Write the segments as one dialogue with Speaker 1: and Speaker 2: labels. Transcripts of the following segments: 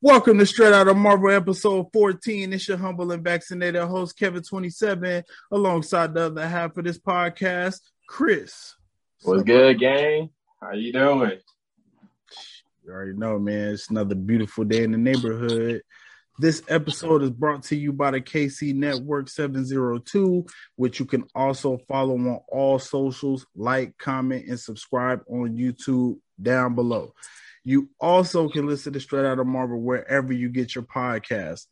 Speaker 1: Welcome to Straight Out of Marvel episode 14. It's your humble and vaccinated host, Kevin27, alongside the other half of this podcast, Chris.
Speaker 2: What's good, gang? How you doing?
Speaker 1: You already know, man. It's another beautiful day in the neighborhood. This episode is brought to you by the KC Network 702, which you can also follow on all socials, like, comment, and subscribe on YouTube down below. You also can listen to Straight Out of Marvel wherever you get your podcast.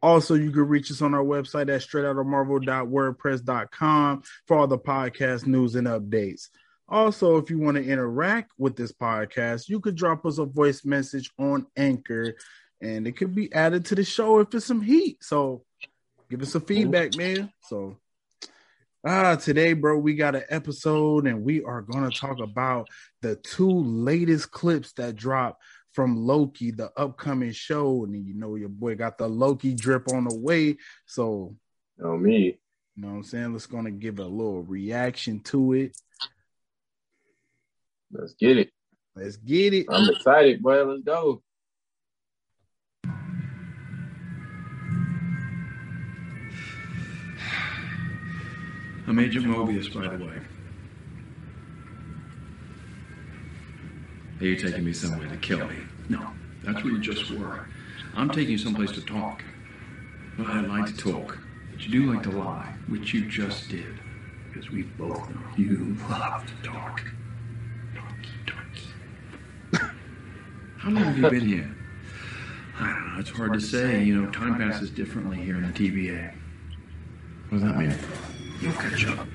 Speaker 1: Also, you can reach us on our website at straightoutofmarvel.wordpress.com for all the podcast news and updates. Also, if you want to interact with this podcast, you could drop us a voice message on Anchor and it could be added to the show if it's some heat. So give us some feedback, man. So ah, today, bro, we got an episode and we are gonna talk about the two latest clips that dropped from Loki, the upcoming show. And you know your boy got the Loki drip on the way. So
Speaker 2: Oh me.
Speaker 1: You know what I'm saying? Let's gonna give a little reaction to it.
Speaker 2: Let's get it.
Speaker 1: Let's get it.
Speaker 2: I'm excited, boy. Let's go.
Speaker 3: I'm Agent Mobius, by the way. Are you taking me somewhere to kill me? No, that's where you just were. I'm taking you someplace to talk. Well, I like to talk, but you do like to lie, which you just did. Because we both know you love to talk. Talky, talky. How long have you been here? I don't know, it's hard to say. You know, time passes differently here in the TVA. What does that mean? You'll catch up.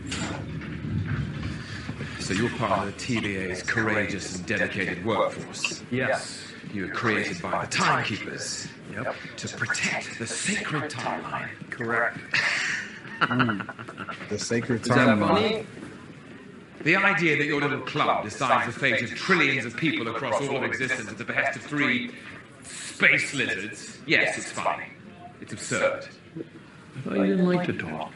Speaker 4: So you're part of the TVA's courageous and dedicated workforce.
Speaker 3: Yes.
Speaker 4: You were created by the Timekeepers. Yep. To protect the sacred timeline.
Speaker 3: Correct.
Speaker 1: The sacred
Speaker 4: Is
Speaker 1: timeline.
Speaker 4: The idea that your little club decides the fate of trillions of people across all of existence at the behest of three space lizards. Yes, it's funny. It's absurd.
Speaker 3: I thought you didn't like to talk.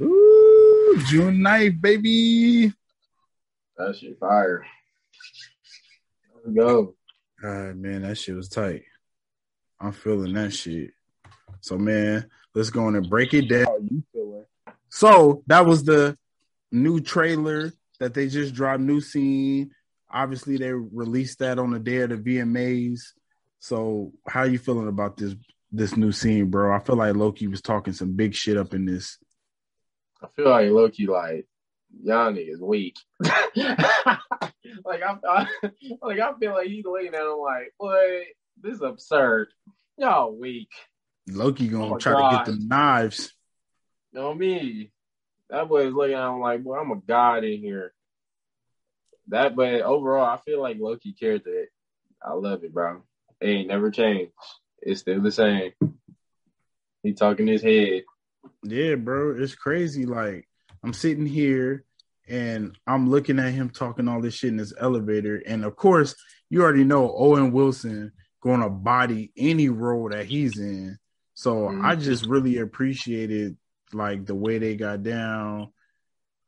Speaker 1: Ooh, June 9th, baby.
Speaker 2: That shit fire. Let's go.
Speaker 1: All right, man, that shit was tight. I'm feeling that shit. So, man, let's go on and break it down. How you feeling? So that was the new trailer that they just dropped. New scene. Obviously, they released that on the day of the VMAs. So, how you feeling about this this new scene, bro? I feel like Loki was talking some big shit up in this.
Speaker 2: I feel like Loki, like y'all niggas weak. like I, I, like I feel like he's looking at him like, boy, this is absurd. Y'all weak.
Speaker 1: Loki gonna
Speaker 2: Oh,
Speaker 1: try
Speaker 2: God.
Speaker 1: to get the knives.
Speaker 2: You know me. That boy's looking at him like, boy, I'm a god in here. That, but overall, I feel like Loki character. I love it, bro. It ain't never changed. It's still the same. He talking his head.
Speaker 1: Yeah, bro, it's crazy. Like I'm sitting here and I'm looking at him talking all this shit in this elevator, and of course, you already know Owen Wilson going to body any role that he's in. So
Speaker 2: Mhm.
Speaker 1: I just really appreciated like the way they got down,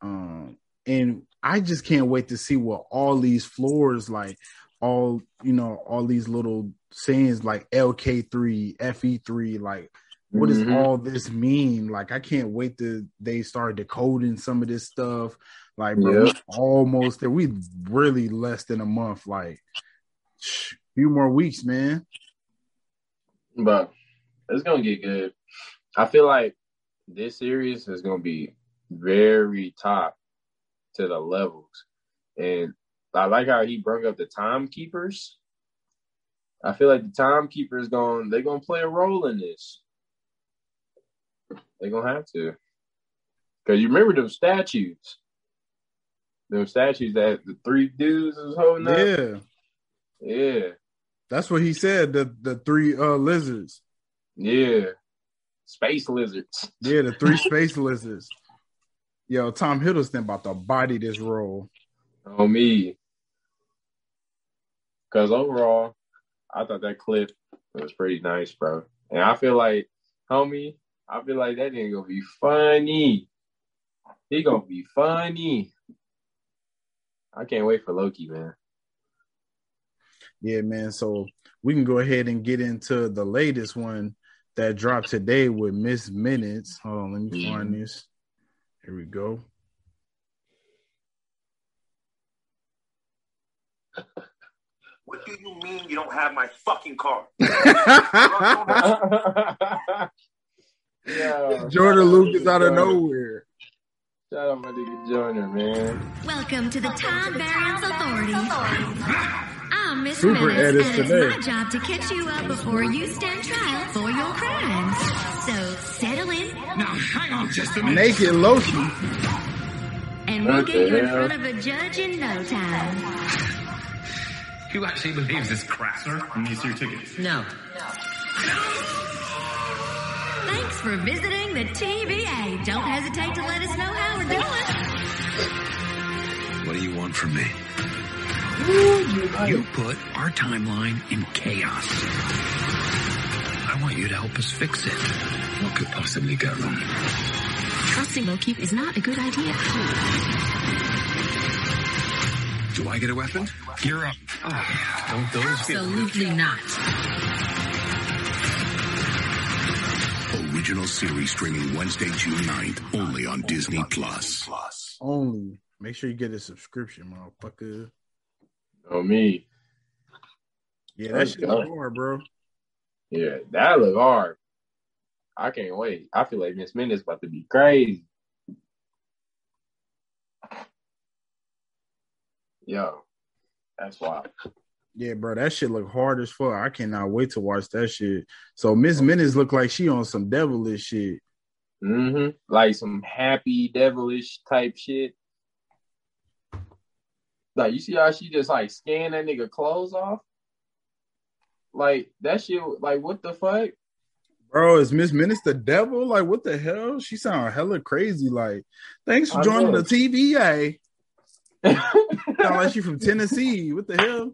Speaker 1: um, and I just can't wait to see what all these floors like. All you know, all these little sayings like LK3, FE3, like what does
Speaker 2: Mhm.
Speaker 1: all this mean? Like, I can't wait to they start decoding some of this stuff. Like, bro,
Speaker 2: Yep.
Speaker 1: almost there. We really less than a month. Like, few more weeks, man.
Speaker 2: But it's gonna get good. I feel like this series is gonna be very top to the levels. And I like how he brought up the timekeepers. I feel like the timekeeper is going they're gonna play a role in this. They're gonna have to. Cause you remember those statues. Those statues that the three dudes was holding up.
Speaker 1: Yeah,
Speaker 2: Yeah.
Speaker 1: that's what he said. The the three uh lizards.
Speaker 2: Yeah. Space lizards.
Speaker 1: Yeah, the three space lizards. Yo, Tom Hiddleston about to body this role.
Speaker 2: On me. Cause overall, I thought that clip was pretty nice, bro. And I feel like, homie, I feel like that nigga gonna be funny. He gonna be funny. I can't wait for Loki, man.
Speaker 1: Yeah, man. So we can go ahead and get into the latest one that dropped today with Miss Minutes. Hold on, let me
Speaker 2: Mm-hmm.
Speaker 1: find this. Here we go.
Speaker 5: What do you mean you don't have my fucking car?
Speaker 2: Yo,
Speaker 1: Jordan Lucas out of
Speaker 2: Jordan.
Speaker 1: nowhere.
Speaker 2: Shout out my nigga Jordan, man.
Speaker 6: Welcome to the Time Variance Authority. I'm Miss
Speaker 1: Super
Speaker 6: Minutes,
Speaker 1: edits
Speaker 6: and it's my job to catch you up before you stand trial for your crimes. So settle in,
Speaker 4: Now, hang on just a minute.
Speaker 1: Naked Loki.
Speaker 6: and we'll
Speaker 2: What
Speaker 6: get you in front of a judge in no time.
Speaker 4: Who actually believes this crap?
Speaker 3: Sir, I need your ticket.
Speaker 6: No. No. Thanks for visiting the TVA. Don't hesitate to let us know how we're doing.
Speaker 7: What do you want from me? You put our timeline in chaos. I want you to help us fix it. What could possibly go wrong?
Speaker 6: Trusting Loki is not a good idea.
Speaker 7: Do I get a weapon? Gear up.
Speaker 4: Don't those
Speaker 6: Absolutely not.
Speaker 7: Original series streaming Wednesday, June 9th, only on Disney Plus.
Speaker 1: Only. Make sure you get a subscription, motherfucker.
Speaker 2: On me.
Speaker 1: Yeah, that shit
Speaker 2: go.
Speaker 1: hard, bro.
Speaker 2: Yeah, that look hard. I can't wait. I feel like Miss Minutes about to be crazy. Yo, that's wild.
Speaker 1: Yeah, bro, that shit look hard as fuck. I cannot wait to watch that shit. So Miss Minutes look like she on some devilish shit.
Speaker 2: Mm-hmm. Like some happy devilish type shit. Like you see how she just like scan that nigga clothes off? Like that shit like what the fuck?
Speaker 1: Bro, is Miss Minutes the devil? Like, what the hell? She sound hella crazy. Like, thanks for joining the TVA. Like she from Tennessee. What the hell?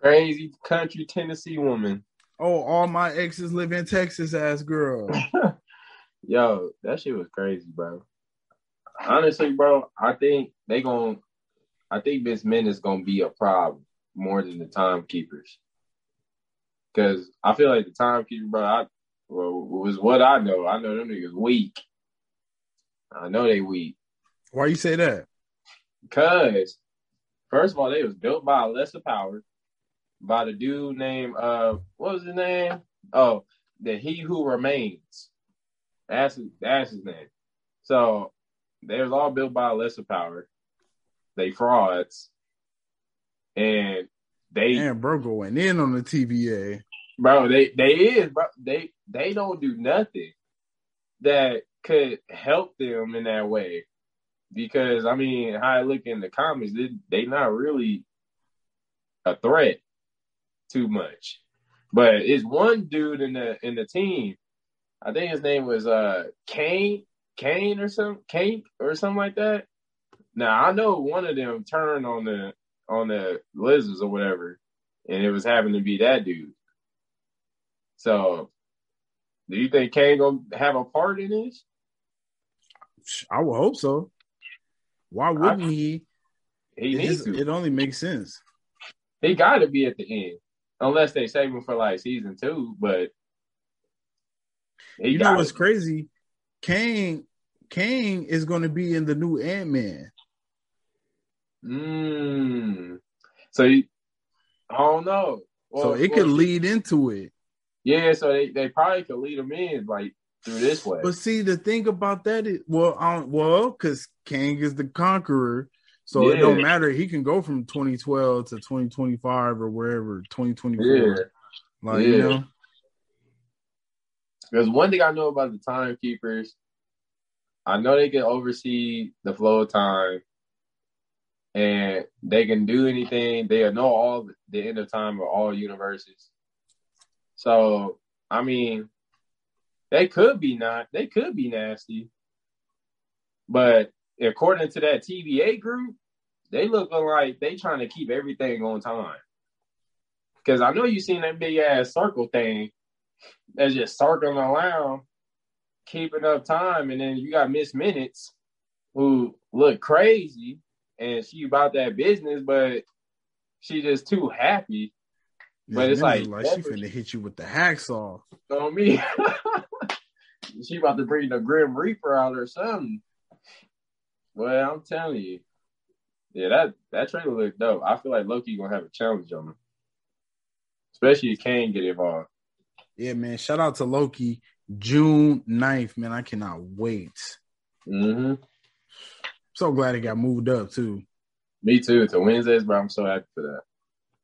Speaker 2: Crazy country Tennessee woman.
Speaker 1: Oh, all my exes live in Texas, ass girl.
Speaker 2: Yo, that shit was crazy, bro. Honestly, bro, I think they gon' I think Miss is gonna be a problem more than the timekeepers. Cause I feel like the timekeeper, bro, I well, was what I know. I know them niggas weak. I know they weak.
Speaker 1: Why you say that?
Speaker 2: Cause first of all, they was built by a lesser power, by the dude named uh what was his name? Oh, the He Who Remains. That's his, that's his name. So they was all built by a lesser power. They frauds. And they
Speaker 1: and bro, going in on the TVA.
Speaker 2: bro, they they is bro. They they don't do nothing that could help them in that way. Because I mean, how I look in the comics, they they not really a threat too much. But it's one dude in the in the team. I think his name was uh Kane, Kane or some Kane or something like that. Now I know one of them turned on the on the lizards or whatever, and it was having to be that dude. So, do you think Kane gonna have a part in this?
Speaker 1: I would hope so. Why wouldn't he?
Speaker 2: He
Speaker 1: It,
Speaker 2: needs
Speaker 1: just-
Speaker 2: to.
Speaker 1: it only makes sense.
Speaker 2: He got to be at the end, unless they save him for like season two. But
Speaker 1: You know what's
Speaker 2: be.
Speaker 1: crazy? Kang, Kang is going to be in the new Ant Man.
Speaker 2: Mm. So you, I don't know.
Speaker 1: So
Speaker 2: Well,
Speaker 1: it could lead into it.
Speaker 2: Yeah, so they, they probably could lead him in like through this way.
Speaker 1: But see, the thing about that is, well, I don't, well, because Kang is the conqueror, so it don't matter. He can go from 2012 to 2025 or wherever 2024.
Speaker 2: yeah,
Speaker 1: Like you know,
Speaker 2: Because one thing I know about the timekeepers, I know they can oversee the flow of time, and they can do anything. They know all the end of time of all universes. So I mean, they could be not. They could be nasty, but according to that TVA group, they looking like they trying to keep everything on time. Because I know you seen that big ass circle thing that's just circling around, keeping up time, and then you got Miss Minutes who look crazy and she about that business, but she just too happy. But it's like,
Speaker 1: like she finna hit you with the hacksaw.
Speaker 2: On me, she about to bring the Grim Reaper out or something. Well, I'm telling you, yeah, that that trailer looked dope. I feel like Loki gonna have a challenge on him, especially if Kane get involved.
Speaker 1: Yeah, man. Shout out to Loki. June 9th, man. I cannot wait.
Speaker 2: Mm-hmm.
Speaker 1: So glad it got moved up too.
Speaker 2: Me too. To Wednesdays, but I'm so happy for that.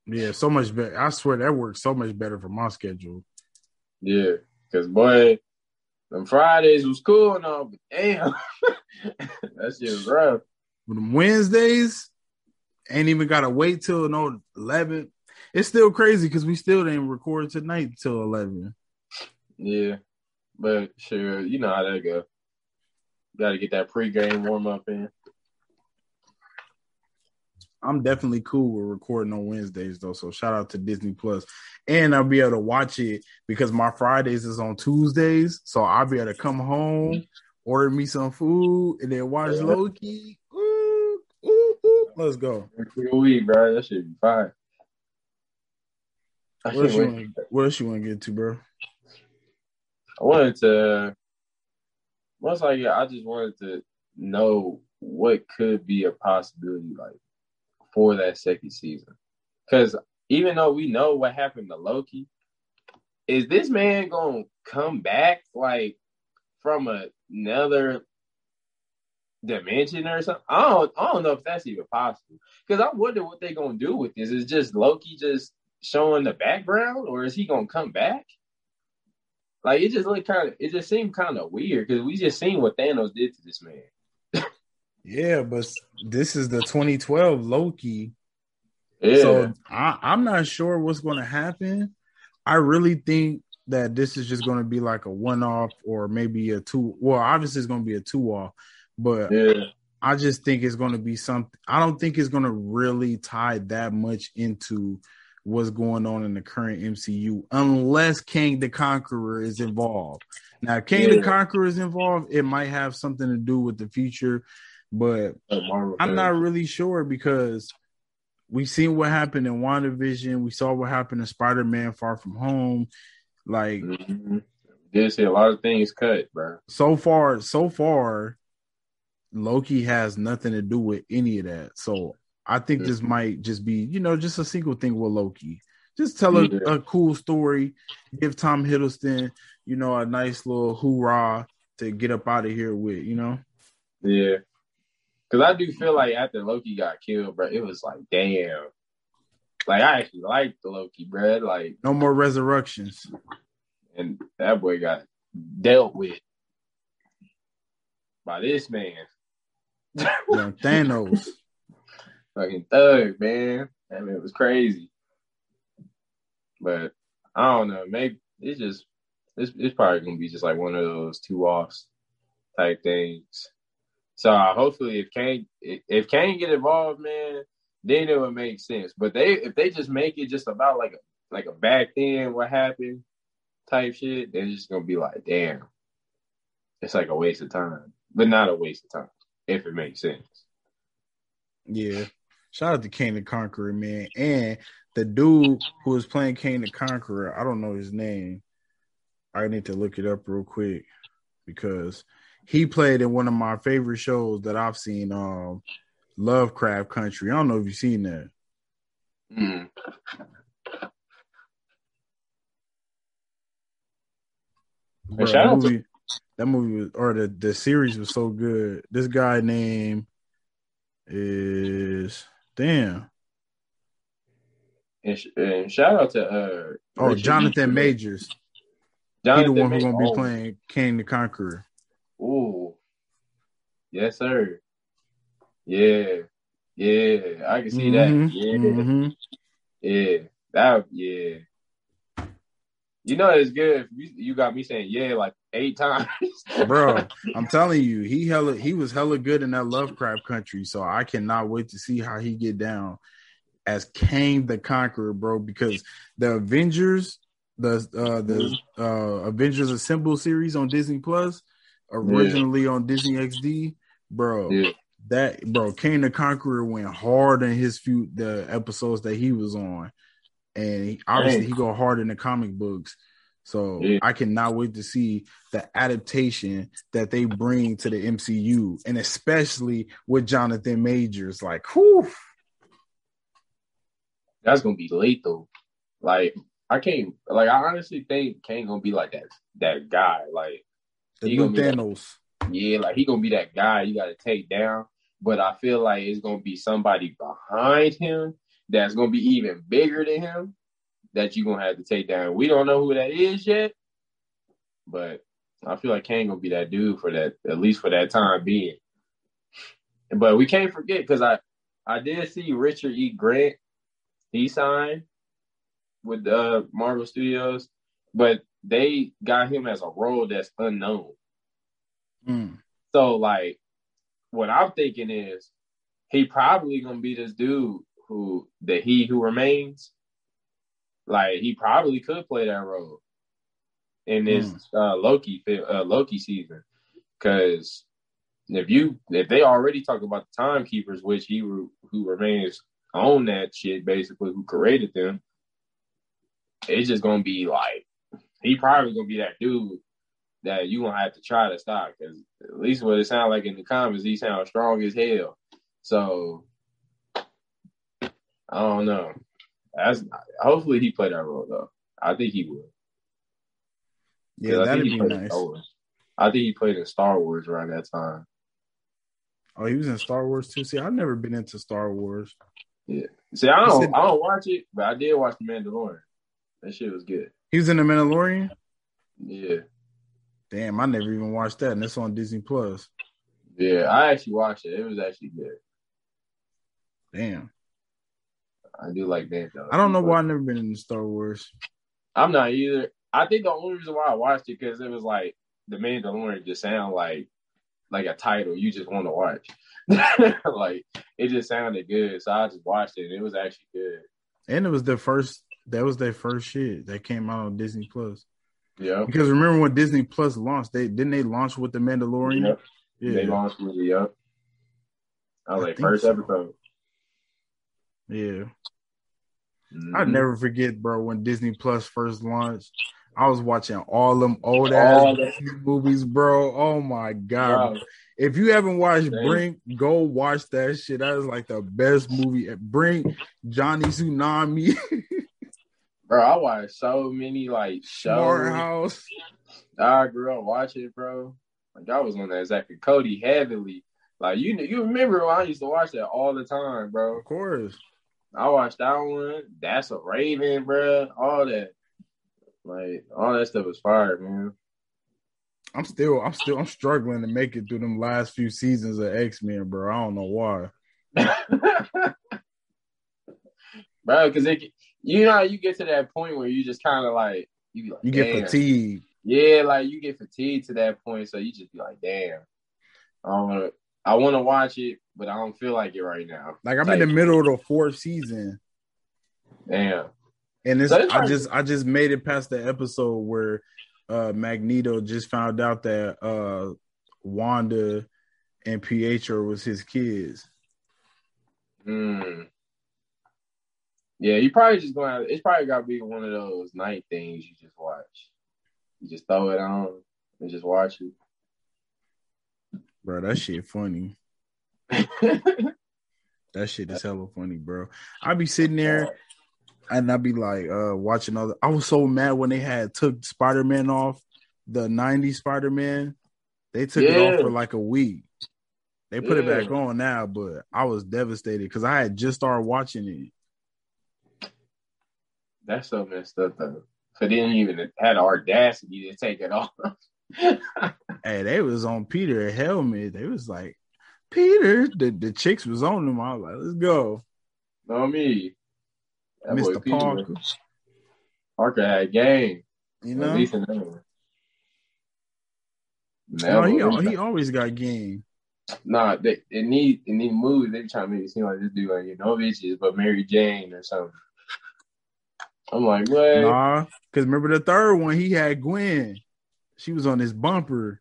Speaker 1: Yeah, so much better. I swear that works so much better for my schedule.
Speaker 2: Yeah, because boy, them Fridays was cool and all, but damn, that shit was rough.
Speaker 1: But them Wednesdays ain't even gotta wait till no eleven. It's still crazy because we still didn't record tonight till eleven.
Speaker 2: Yeah, but sure, you know how that go. Got to get that pregame warm up in.
Speaker 1: I'm definitely cool with recording on Wednesdays though. So shout out to Disney Plus, and I'll be able to watch it because my Fridays is on Tuesdays. So I'll be able to come home, order me some food, and then watch yeah. Loki. Ooh, ooh, ooh. Let's go.
Speaker 2: week, bro. That should be fine.
Speaker 1: What else, you want, what else you want to get to, bro?
Speaker 2: I wanted to. Once I get, I just wanted to know what could be a possibility like for that second season. Because even though we know what happened to Loki, is this man gonna come back like from another dimension or something? I don't I don't know if that's even possible. Because I wonder what they're gonna do with this. Is just Loki just showing the background, or is he gonna come back? Like it just looked kind of it just seemed kind of weird because we just seen what Thanos did to this man.
Speaker 1: Yeah, but this is the 2012 Loki.
Speaker 2: Yeah.
Speaker 1: So I, I'm not sure what's going to happen. I really think that this is just going to be like a one off or maybe a two. Well, obviously it's going to be a two off, but
Speaker 2: yeah.
Speaker 1: I just think it's going to be something. I don't think it's going to really tie that much into what's going on in the current MCU unless King the Conqueror is involved. Now, King yeah. the Conqueror is involved, it might have something to do with the future but I'm not really sure because we've seen what happened in WandaVision. We saw what happened in Spider Man Far From Home. Like,
Speaker 2: mm-hmm. did see a lot of things cut, bro.
Speaker 1: So far, so far, Loki has nothing to do with any of that. So I think mm-hmm. this might just be, you know, just a single thing with Loki. Just tell a, a cool story, give Tom Hiddleston, you know, a nice little hoorah to get up out of here with, you know.
Speaker 2: Yeah, because I do feel like after Loki got killed, bro, it was like, damn. Like I actually liked the Loki, bro. Like
Speaker 1: no more resurrections.
Speaker 2: And that boy got dealt with by this man.
Speaker 1: yeah, Thanos.
Speaker 2: Fucking thug, man. I mean, it was crazy. But I don't know. Maybe it's just it's, it's probably gonna be just like one of those two offs type things. So uh, hopefully, if Kane if Kane get involved, man, then it would make sense. But they if they just make it just about like a like a back then what happened type shit, they're just gonna be like, damn, it's like a waste of time, but not a waste of time if it makes sense.
Speaker 1: Yeah. Shout out to Kane the Conqueror, man. And the dude who was playing Kane the Conqueror, I don't know his name. I need to look it up real quick because he played in one of my favorite shows that I've seen, um, Lovecraft Country. I don't know if you've seen that.
Speaker 2: Mm.
Speaker 1: Bro, that, movie, that movie was, or the, the series was so good. This guy name is damn.
Speaker 2: And, and shout out to uh
Speaker 1: oh Jonathan Majors. He's
Speaker 2: the
Speaker 1: one who's gonna be
Speaker 2: Oh,
Speaker 1: playing Kane the Conqueror.
Speaker 2: Ooh. Yes, sir. Yeah. Yeah. I can see that.
Speaker 1: Mhm,
Speaker 2: Yeah.
Speaker 1: mhm.
Speaker 2: Yeah. That yeah. You know it's good. You, you got me saying yeah like eight times.
Speaker 1: Bro, I'm telling you, he hella he was hella good in that Lovecraft country. So I cannot wait to see how he get down as Kane the Conqueror, bro. Because the Avengers, the uh the uh Avengers Assemble series on Disney Plus, originally on Disney XD, bro.
Speaker 2: Yeah.
Speaker 1: That bro, Kane the Conqueror went hard in his few the episodes that he was on, and he, obviously
Speaker 2: Dang.
Speaker 1: he go hard in the comic books. So
Speaker 2: Yeah.
Speaker 1: I cannot wait to see the adaptation that they bring to the MCU, and especially with Jonathan Majors. Like, whew,
Speaker 2: That's gonna be late though. Like I can't like I honestly think Kane gonna be like that that guy. Like
Speaker 1: the
Speaker 2: He
Speaker 1: new
Speaker 2: gonna be like-
Speaker 1: Thanos.
Speaker 2: yeah, like he gonna be that guy you gotta take down. But I feel like it's gonna be somebody behind him that's gonna be even bigger than him that you're gonna have to take down. We don't know who that is yet, but I feel like Kane gonna be that dude for that, at least for that time being. But we can't forget because I I did see Richard E. Grant. He signed with uh, Marvel Studios, but they got him as a role that's unknown.
Speaker 1: Mm.
Speaker 2: So like what I'm thinking is he probably gonna be this dude who the he who remains. Like he probably could play that role in this uh, Loki uh, Loki season, because if you if they already talk about the timekeepers, which he who remains on that shit basically, who created them, it's just gonna be like he probably gonna be that dude that you gonna have to try to stop because at least what it sounds like in the comments, he sounds strong as hell. So I don't know. That's hopefully he played that role though. I think he would.
Speaker 1: Yeah, that'd be nice.
Speaker 2: I think he played in Star Wars around that time.
Speaker 1: Oh, he was in Star Wars too. See, I've never been into Star Wars. Yeah.
Speaker 2: See, I don't,
Speaker 1: said-
Speaker 2: I don't watch it, but I did watch The Mandalorian. That shit was good.
Speaker 1: He was in the Mandalorian.
Speaker 2: Yeah,
Speaker 1: Damn, I never even watched that, and it's on Disney Plus.
Speaker 2: yeah. I actually watched it. It was actually good.
Speaker 1: Damn,
Speaker 2: I do like Mandalorian.
Speaker 1: I don't know why I've never been into Star Wars.
Speaker 2: I'm not either. I think the only reason why I watched it because it was like the Mandalorian just sound like like a title you just want to watch. like it just sounded good, so I just watched it. and It was actually good.
Speaker 1: And it was the first. That was their first shit that came out on Disney Plus.
Speaker 2: Yeah,
Speaker 1: Because remember when Disney Plus launched, they didn't they launch with the Mandalorian.
Speaker 2: Yep.
Speaker 1: Yeah,
Speaker 2: they launched with it. Yep. I was
Speaker 1: I
Speaker 2: like first
Speaker 1: so.
Speaker 2: episode.
Speaker 1: yeah.
Speaker 2: Mhm.
Speaker 1: I never forget, bro, when Disney Plus first launched. I was watching all them old ass movies, bro. Oh my god! If you haven't watched
Speaker 2: Same.
Speaker 1: Brink, go watch that shit. That is like the best movie. Brink, Johnny Tsunami,
Speaker 2: bro, I watched so many like shows.
Speaker 1: House.
Speaker 2: I grew up watching bro. Like I was on that Zack and Cody heavily. Like you, you remember when I used to watch that all the time, bro.
Speaker 1: Of course.
Speaker 2: I watched that one. That's a Raven, bro. All that, like all that stuff was fire, man.
Speaker 1: I'm still, I'm still, I'm struggling to make it through them last few seasons of X Men, bro. I don't know why.
Speaker 2: bro, because it, you know, how you get to that point where you just kind of like you be like,
Speaker 1: You get fatigued.
Speaker 2: Yeah, like you get fatigued to that point, so you just be like, damn, I wanna, I want to watch it, but I don't feel like it right now.
Speaker 1: Like I'm in the middle of the fourth season,
Speaker 2: Damn.
Speaker 1: and this,
Speaker 2: So it's
Speaker 1: I
Speaker 2: like-
Speaker 1: just, I just made it past the episode where uh Magneto just found out that uh Wanda and Pietro was his kids.
Speaker 2: Hmm. Yeah, you probably just gonna. Have, it's probably got to be one of those night things you just watch. You just throw it on and just watch it.
Speaker 1: Bro, that shit funny. That shit is hella funny, bro. I be sitting there and I be like uh watching other. I was so mad when they had took Spider Man off the '90s Spider Man. They took it off for like a week. They put it back on now, but I was devastated because I had just started watching it.
Speaker 2: That's so messed up though. So they didn't even had audacity to take it off.
Speaker 1: Hey, they was on Peter helmet. They was like, Peter, the, the chicks was on them. I was like, let's go.
Speaker 2: know me. That boy
Speaker 1: Mr.
Speaker 2: Peter-
Speaker 1: Parker.
Speaker 2: Parker had game.
Speaker 1: You
Speaker 2: At
Speaker 1: know?
Speaker 2: least in that.
Speaker 1: No, he, he always got game.
Speaker 2: Nah, they it need it need moves. They trying to make it seem like this dude like you know bitches, but Mary Jane or something. I'm like, what?
Speaker 1: Nah, because remember the third one, he had Gwen. She was on his bumper.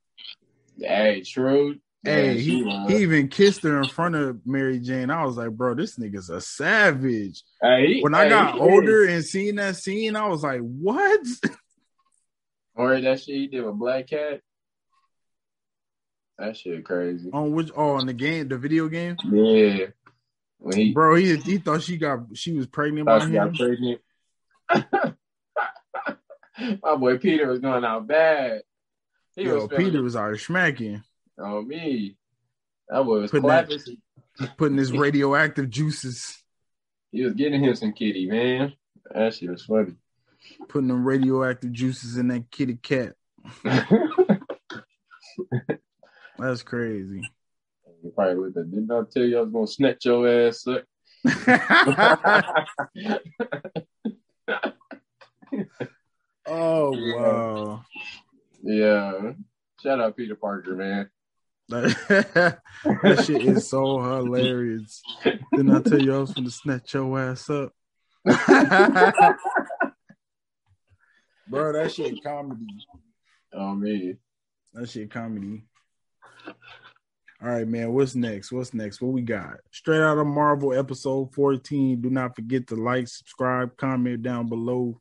Speaker 2: Hey, true.
Speaker 1: Hey, he, he even kissed her in front of Mary Jane. I was like, bro, this nigga's a savage.
Speaker 2: Hey, he-
Speaker 1: When I
Speaker 2: hey,
Speaker 1: got older
Speaker 2: is.
Speaker 1: and seen that scene, I was like, what?
Speaker 2: or that shit he did with Black Cat. That shit crazy.
Speaker 1: on which? Oh, on the game, the video game,
Speaker 2: Yeah, he
Speaker 1: bro. He he thought she got she was pregnant by
Speaker 2: she
Speaker 1: him.
Speaker 2: got pregnant. My boy Peter was going out bad. He
Speaker 1: Yo,
Speaker 2: was
Speaker 1: Peter was out smacking,
Speaker 2: on me. That boy was
Speaker 1: Putting that- putting his radioactive juices,
Speaker 2: He was getting him some kitty, man. That shit was funny.
Speaker 1: putting them radioactive juices in that kitty cat. That's crazy.
Speaker 2: You probably didn't I tell you I was gonna snatch your ass up?
Speaker 1: oh wow.
Speaker 2: yeah. Shout out Peter Parker, man.
Speaker 1: that shit is so hilarious. Didn't I tell you I was gonna snatch your ass up? Bro, that shit comedy.
Speaker 2: Oh me.
Speaker 1: That shit comedy. All right, man. What's next? What's next? What we got? Straight out of Marvel episode 14. Do not forget to like, subscribe, comment down below.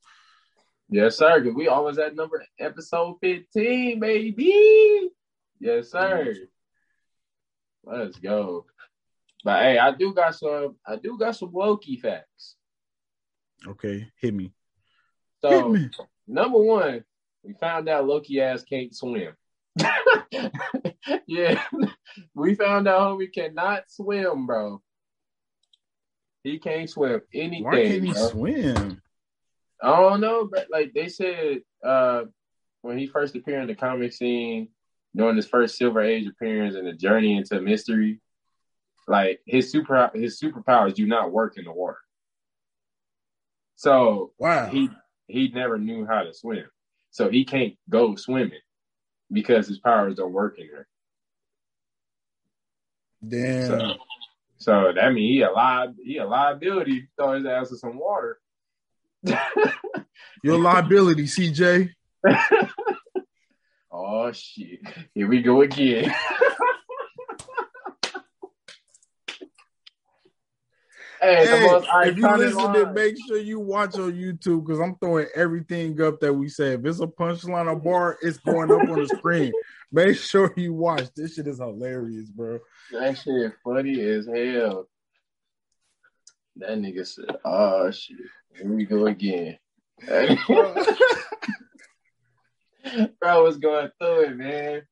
Speaker 2: Yes, sir. Cause we always at number episode 15, baby. Yes, sir. Let's go. But hey, I do got some I do got some Loki facts.
Speaker 1: Okay, hit me. Hit
Speaker 2: So
Speaker 1: me.
Speaker 2: number one, we found out Loki ass can't swim. yeah, we found out homie cannot swim, bro. He can't swim anything.
Speaker 1: Why can't he
Speaker 2: bro.
Speaker 1: swim?
Speaker 2: I don't know, but like they said, uh, when he first appeared in the comic scene during his first Silver Age appearance and the journey into mystery, like his super his superpowers do not work in the water. So
Speaker 1: Wow.
Speaker 2: he he never knew how to swim, so he can't go swimming because his powers don't work in there.
Speaker 1: Damn.
Speaker 2: So, so that means he a li- he a liability. to Throw his ass in some water.
Speaker 1: Your liability, CJ.
Speaker 2: Oh shit! Here we go again. hey,
Speaker 1: Hey, if you listen to make sure you watch on YouTube because I'm throwing everything up that we said. If it's a punchline or bar, it's going up on the screen. Make sure you watch. This shit is hilarious, bro.
Speaker 2: That shit is funny as hell. That nigga said, "Oh shit, here we go again." Bro was going through it, man.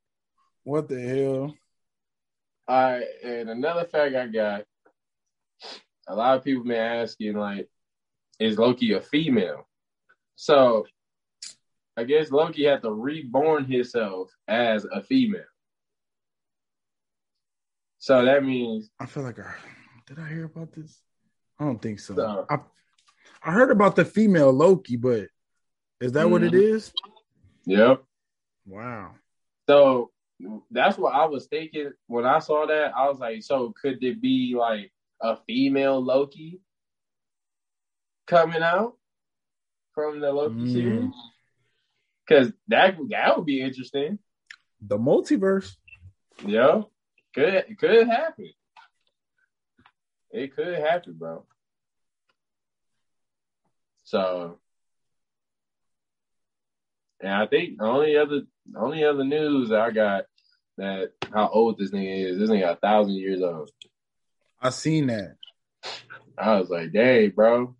Speaker 1: What the hell?
Speaker 2: All right, and another fact I got. A lot of people been asking, like, is Loki a female? So, I guess Loki had to reborn himself as a female. So that means
Speaker 1: I feel like I did I hear about this? I don't think so.
Speaker 2: So-
Speaker 1: I, I heard about the female Loki, but is that what it
Speaker 2: Mhm.
Speaker 1: is?
Speaker 2: Yep.
Speaker 1: Wow.
Speaker 2: So that's what I was thinking when I saw that. I was like, so could it be like a female Loki coming out from the Loki
Speaker 1: Mm.
Speaker 2: series? Because that that would be interesting.
Speaker 1: The multiverse.
Speaker 2: Yeah, could it could happen. It could happen, bro. So, and I think the only other the only other news that I got that how old this nigga is. This nigga a thousand years old.
Speaker 1: I seen that.
Speaker 2: I was like, dang, bro,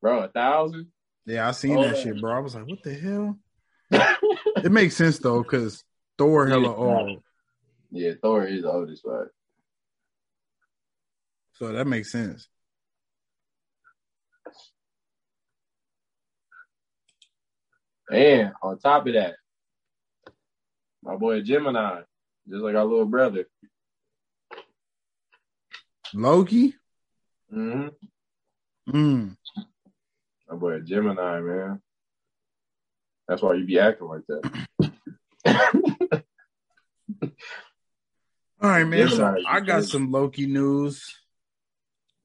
Speaker 2: bro, a thousand.
Speaker 1: Yeah, I seen
Speaker 2: Oh,
Speaker 1: that
Speaker 2: yeah.
Speaker 1: shit, bro. I was like, what the hell? It makes sense though, because Thor hella
Speaker 2: Yeah.
Speaker 1: old.
Speaker 2: Yeah, Thor is the oldest, but
Speaker 1: So that makes sense.
Speaker 2: And on top of that, my boy Gemini, just like our little brother.
Speaker 1: Loki.
Speaker 2: hmm
Speaker 1: Mm.
Speaker 2: My boy Gemini, man. That's why you be acting like that.
Speaker 1: All right, man. So I got some Loki news.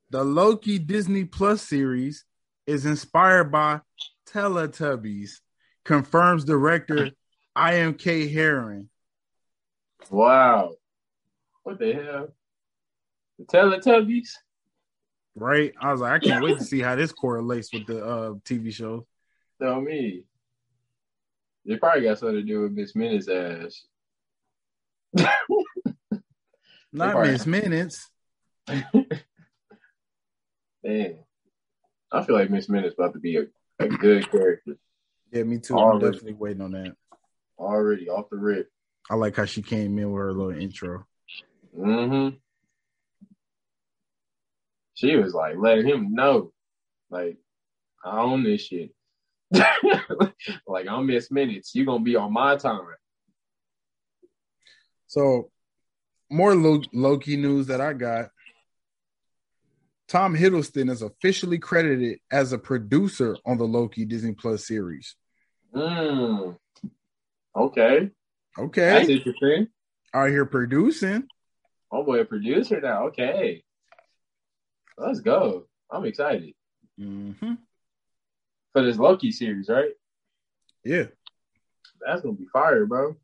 Speaker 1: The Loki Disney Plus series is inspired by Teletubbies, confirms director IMK Herron.
Speaker 2: wow. What the hell? The Teletubbies?
Speaker 1: Right? I was like, I can't wait to see how this correlates with the uh, TV show.
Speaker 2: Tell me. They probably got something to do with Miss Minutes ass.
Speaker 1: Not. Miss Minutes.
Speaker 2: Man. I feel like Miss Minutes about to be a, a good character.
Speaker 1: Yeah, me too. I'm definitely waiting on that.
Speaker 2: Already off the rip.
Speaker 1: I like how she came in with her little intro.
Speaker 2: hmm She was like letting him know, like, I own this shit. like I'm Miss Minutes. You're gonna be on my time.
Speaker 1: So, more Lo- Loki news that I got. Tom Hiddleston is officially credited as a producer on the Loki Disney Plus series.
Speaker 2: Mm. Okay. That's
Speaker 1: Okay,
Speaker 2: interesting.
Speaker 1: out here producing.
Speaker 2: Oh boy, a producer now. Okay. Let's go. I'm excited
Speaker 1: hmm
Speaker 2: for this Loki series, right?
Speaker 1: Yeah.
Speaker 2: That's gonna be fire, bro.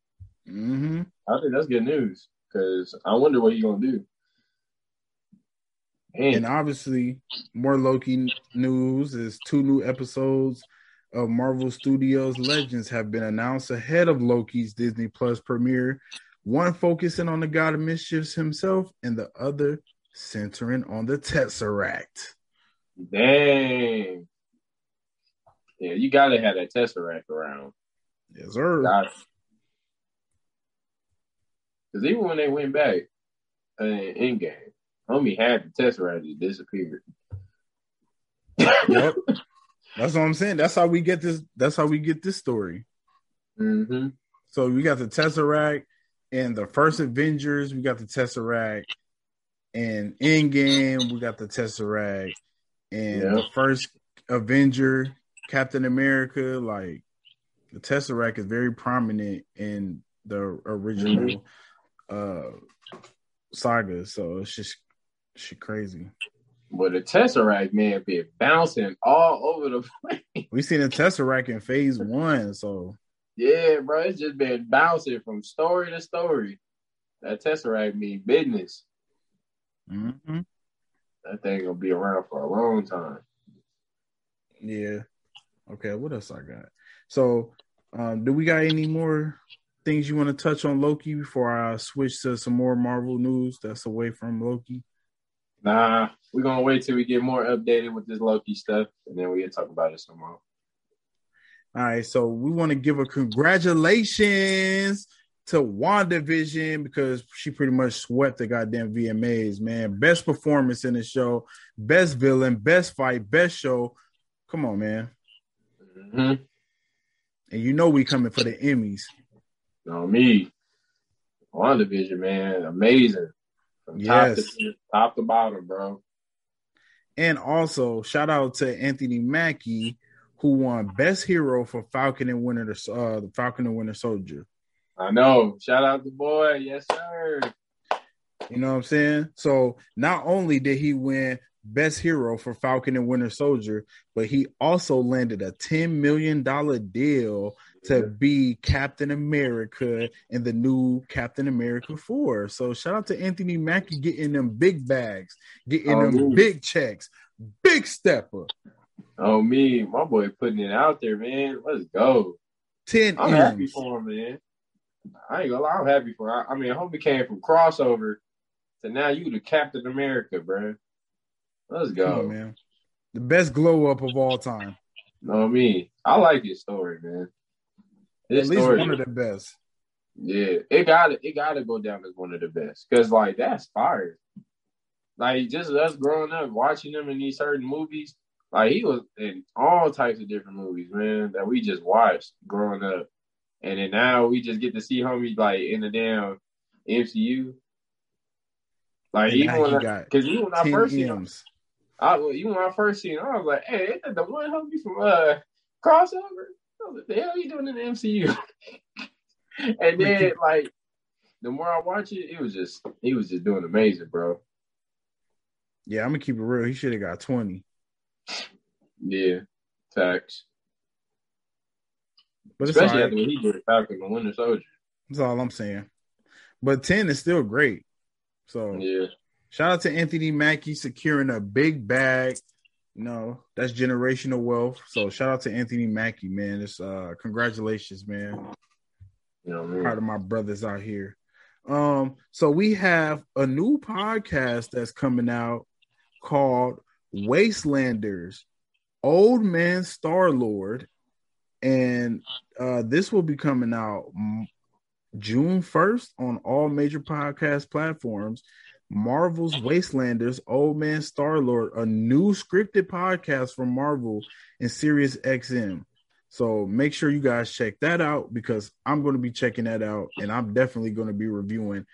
Speaker 1: hmm
Speaker 2: I think that's good news because I wonder what he's gonna do.
Speaker 1: And obviously, more Loki news is two new episodes of Marvel Studios Legends have been announced ahead of Loki's Disney Plus premiere. One focusing on the God of Mischiefs himself, and the other centering on the Tesseract.
Speaker 2: dang. Yeah, you gotta have that Tesseract around.
Speaker 1: Yes, sir.
Speaker 2: Because even when they went back uh, Endgame, homie had the Tesseract just disappeared.
Speaker 1: Yep. That's what I'm saying. That's how we get this. That's how we get this story.
Speaker 2: hmm
Speaker 1: So we got the Tesseract and the first Avengers. We got the Tesseract and Endgame. We got the Tesseract and the first Avenger, Captain America. Like the Tesseract is very prominent in the original uh saga. So it's just shit crazy.
Speaker 2: But the Tesseract, man, be bouncing all over the place.
Speaker 1: We seen the Tesseract in Phase One. So
Speaker 2: Yeah, bro, it's just been bouncing from story to story. That Tesseract mean business.
Speaker 1: Mhm.
Speaker 2: That thing gonna be around for a long time.
Speaker 1: Yeah. Okay, what else I got? So, um, do we got any more things you want to touch on Loki before I switch to some more Marvel news that's away from Loki?
Speaker 2: Nah, we're gonna wait till we get more updated with this Loki stuff, and then we can talk about it some more.
Speaker 1: All right, so we want to give a congratulations to WandaVision because she pretty much swept the goddamn VMAs, man. Best performance in the show, best villain, best fight, best show. Come on, man.
Speaker 2: hmm
Speaker 1: And you know we coming for the Emmys.
Speaker 2: On me, WandaVision, man, amazing. From
Speaker 1: Yes.
Speaker 2: top to top to bottom, bro.
Speaker 1: And also, shout out to Anthony Mackie, who won Best Hero for Falcon and Winter, uh, the Falcon and Winter Soldier.
Speaker 2: I know. Shout out the boy, yes sir.
Speaker 1: You know what I'm saying? So not only did he win Best Hero for Falcon and Winter Soldier, but he also landed a $10 million deal to be Captain America in the new Captain America 4. So shout out to Anthony Mackie getting them big bags, getting
Speaker 2: Oh,
Speaker 1: them big checks, big stepper.
Speaker 2: Oh me, my boy putting it out there, man. Let's go.
Speaker 1: 10
Speaker 2: I'm happy for him, man. I ain't gonna lie, I'm happy for. I, mean, I mean, homie came from crossover to now you the Captain America, bro. Let's go.
Speaker 1: on, man. The best glow up of all time.
Speaker 2: Know me. I like his story, man. His
Speaker 1: At least
Speaker 2: story,
Speaker 1: one of the best.
Speaker 2: yeah, it got to it got to go down as one of the best because like that's fire. Like just us growing up watching them in these certain movies, Like he was in all types of different movies, man, that we just watched growing up. And then now we just get to see homie like in the damn MCU. Like
Speaker 1: And
Speaker 2: even when
Speaker 1: he
Speaker 2: I,
Speaker 1: got
Speaker 2: cause even when I
Speaker 1: 10
Speaker 2: first seen him, I even when I first seen him, I was like, hey, ain't that the one homie from uh crossover? I was like, the hell are you doing in the MCU? and then like the more I watch it, it was just he was just doing amazing, bro.
Speaker 1: Yeah, I'm gonna keep it real. He should have got 20.
Speaker 2: Yeah, facts.
Speaker 1: But it's
Speaker 2: Especially
Speaker 1: all
Speaker 2: after
Speaker 1: right.
Speaker 2: what he did Falcon and Winter Soldier.
Speaker 1: That's all I'm saying. But 10 is still great. So
Speaker 2: Yeah.
Speaker 1: shout out to Anthony Mackie securing a big bag. You know, that's generational wealth. So shout out to Anthony Mackie, man. It's uh congratulations, man.
Speaker 2: You know what I?
Speaker 1: Proud of my brothers out here. Um, so we have a new podcast that's coming out called Wastelanders, Old Man Star Lord, and uh, this will be coming out June first on all major podcast platforms. Marvel's Wastelanders, Old Man Star Lord, a new scripted podcast from Marvel and Sirius XM. So make sure you guys check that out because I'm going to be checking that out and I'm definitely going to be reviewing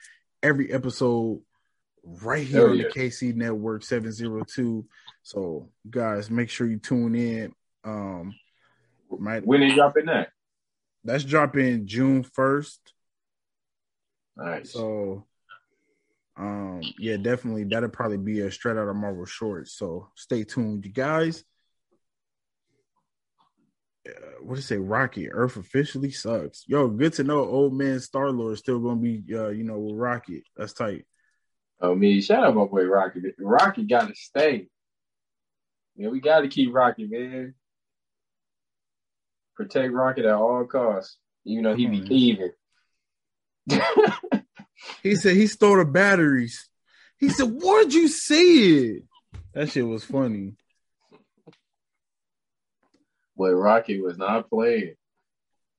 Speaker 1: every episode right here
Speaker 2: Hell
Speaker 1: on
Speaker 2: yeah.
Speaker 1: the KC Network 702. So guys, make sure you tune in. Um might
Speaker 2: When they dropping that?
Speaker 1: that's dropping June 1st.
Speaker 2: Nice.
Speaker 1: So um yeah, definitely that'll probably be a straight out of Marvel short. So stay tuned, you guys. Uh, what did it say? Rocket Earth officially sucks. Yo, good to know. Old man Star Lord is still gonna be, uh, you know, with Rocket. That's tight.
Speaker 2: Oh me, shout out my boy Rocky. Rocky gotta stay. Yeah, we gotta keep Rocky, man. Protect Rocket at all costs. You know he
Speaker 1: Come
Speaker 2: be
Speaker 1: mm-hmm.
Speaker 2: evil.
Speaker 1: He said he stole the batteries. He said, "Where'd you see it?" That shit was funny.
Speaker 2: but Rocky was not playing.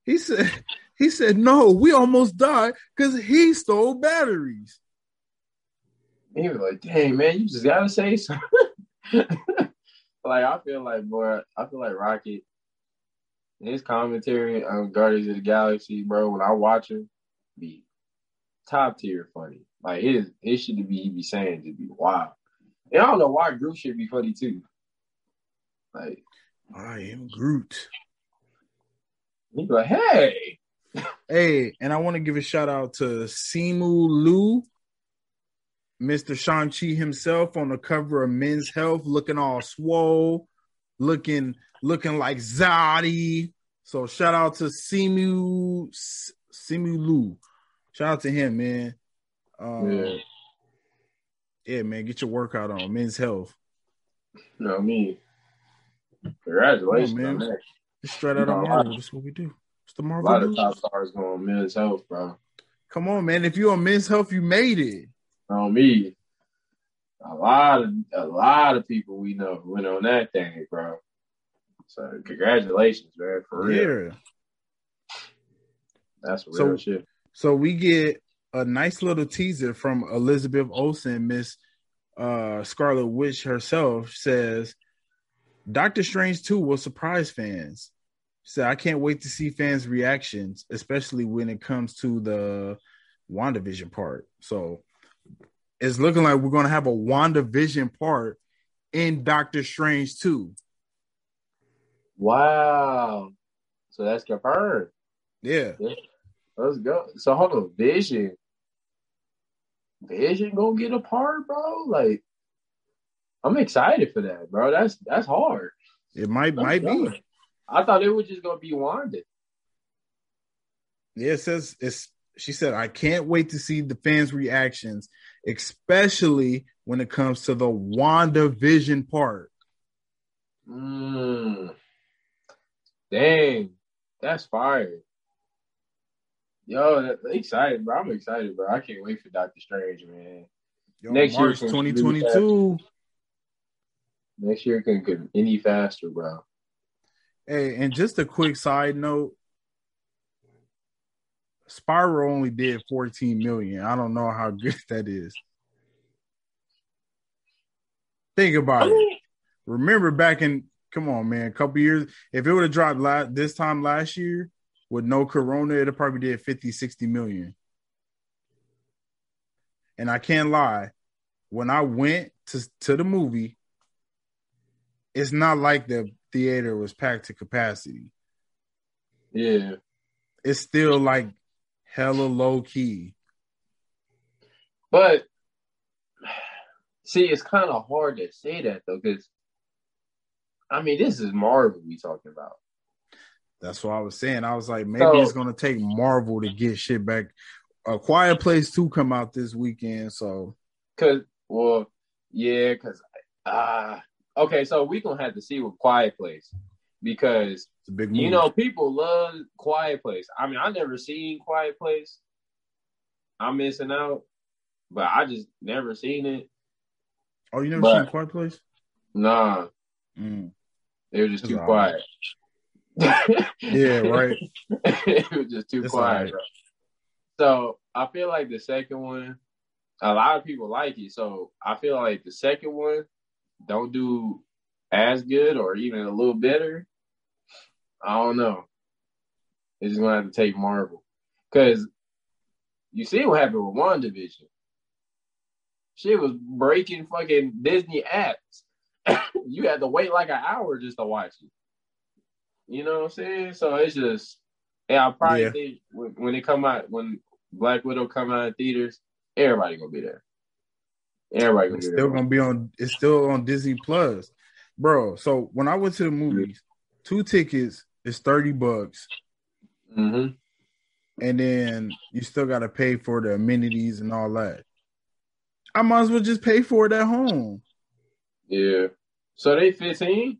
Speaker 1: He said, "He said no, we almost died because he stole batteries."
Speaker 2: He was like, dang man, you just gotta say something. like I feel like boy, I feel like Rocket, his commentary on Guardians of the Galaxy, bro, when I watch him, be top tier funny. Like his his shit to be he be saying to be wild. And I don't know why Groot should be funny too. Like
Speaker 1: I am Groot.
Speaker 2: he be like, hey,
Speaker 1: Hey, and I want to give a shout out to Simu Liu, Mr. Shang-Chi himself on the cover of Men's Health, looking all swole, looking looking like Zadi. So shout out to Simu Simu Liu. Shout out to him, man. Um,
Speaker 2: yeah,
Speaker 1: yeah, man, get your workout on Men's Health.
Speaker 2: you know what I mean. Congratulations,
Speaker 1: on, man.
Speaker 2: man.
Speaker 1: Straight out of
Speaker 2: No,
Speaker 1: Marvel. That's what we do. It's the Marvel.
Speaker 2: A lot of top stars going men's health, bro.
Speaker 1: Come on, man. If you're on Men's Health, you made it.
Speaker 2: on me. A lot of a lot of people we know went on that thing, bro. So congratulations, man, for real.
Speaker 1: Yeah.
Speaker 2: That's real
Speaker 1: So-
Speaker 2: shit.
Speaker 1: So we get a nice little teaser from Elizabeth Olsen, Miss uh, Scarlet Witch herself says, Doctor Strange 2 will surprise fans. Said, I can't wait to see fans' reactions, especially when it comes to the WandaVision part. So it's looking like we're going to have a WandaVision part in Doctor Strange 2.
Speaker 2: Wow. So that's confirmed.
Speaker 1: Yeah.
Speaker 2: Let's go. So hold on, Vision. Vision gonna get a part, bro. Like, I'm excited for that, bro. That's that's hard.
Speaker 1: It might might be.
Speaker 2: I thought it was just gonna be Wanda.
Speaker 1: Yeah, it says it's she said, I can't wait to see the fans' reactions, especially when it comes to the WandaVision part.
Speaker 2: Mm. Dang, that's fire. Yo, that, excited, bro. I'm excited, bro. I can't wait for Doctor Strange, man.
Speaker 1: Yo,
Speaker 2: Next year
Speaker 1: March
Speaker 2: really
Speaker 1: 2022.
Speaker 2: Next year can get any faster, bro.
Speaker 1: Hey, and just a quick side note. Spiral only did 14 million. I don't know how good that is. Think about it. Remember back in come on, man. A couple years. If it would have dropped la- this time last year with no corona, it'd probably did 50, 60 million. And I can't lie, when I went to to the movie, it's not like the theater was packed to capacity.
Speaker 2: Yeah.
Speaker 1: It's still like hella low key.
Speaker 2: But see, it's kind of hard to say that though, because I mean, this is Marvel we talking about.
Speaker 1: That's what I was saying. I was like, maybe
Speaker 2: So-
Speaker 1: it's gonna take Marvel to get shit back. A Quiet Place Two come out this weekend, so
Speaker 2: Cause, well, yeah, cause ah, okay, so we gonna have to see what Quiet Place because
Speaker 1: it's a big
Speaker 2: you know people love Quiet Place. I mean, I never seen Quiet Place. I'm missing out, but I just never seen it.
Speaker 1: oh, you never
Speaker 2: but-
Speaker 1: seen Quiet Place?
Speaker 2: Nah,
Speaker 1: Mm.
Speaker 2: it was just
Speaker 1: It's
Speaker 2: too quiet.
Speaker 1: Yeah, right.
Speaker 2: it was just too
Speaker 1: It's
Speaker 2: quiet,
Speaker 1: alright.
Speaker 2: bro. So I feel like the second one, a lot of people like it. So I feel like the second one don't do as good or even a little better. I don't know. It's just gonna have to take Marvel because you see what happened with WandaVision. She was breaking fucking Disney apps. you had to wait like an hour just to watch it. You know what I'm saying? So it's just, yeah, I probably
Speaker 1: Yeah.
Speaker 2: think when, when it come out, when Black Widow come out in theaters, everybody gonna be there. Everybody gonna
Speaker 1: It's
Speaker 2: be
Speaker 1: still
Speaker 2: there.
Speaker 1: gonna be on. It's still on Disney Plus, bro. So when I went to the movies, two tickets is thirty bucks,
Speaker 2: hmm
Speaker 1: and then you still got to pay for the amenities and all that. I might as well just pay for it at home.
Speaker 2: Yeah. So they 15?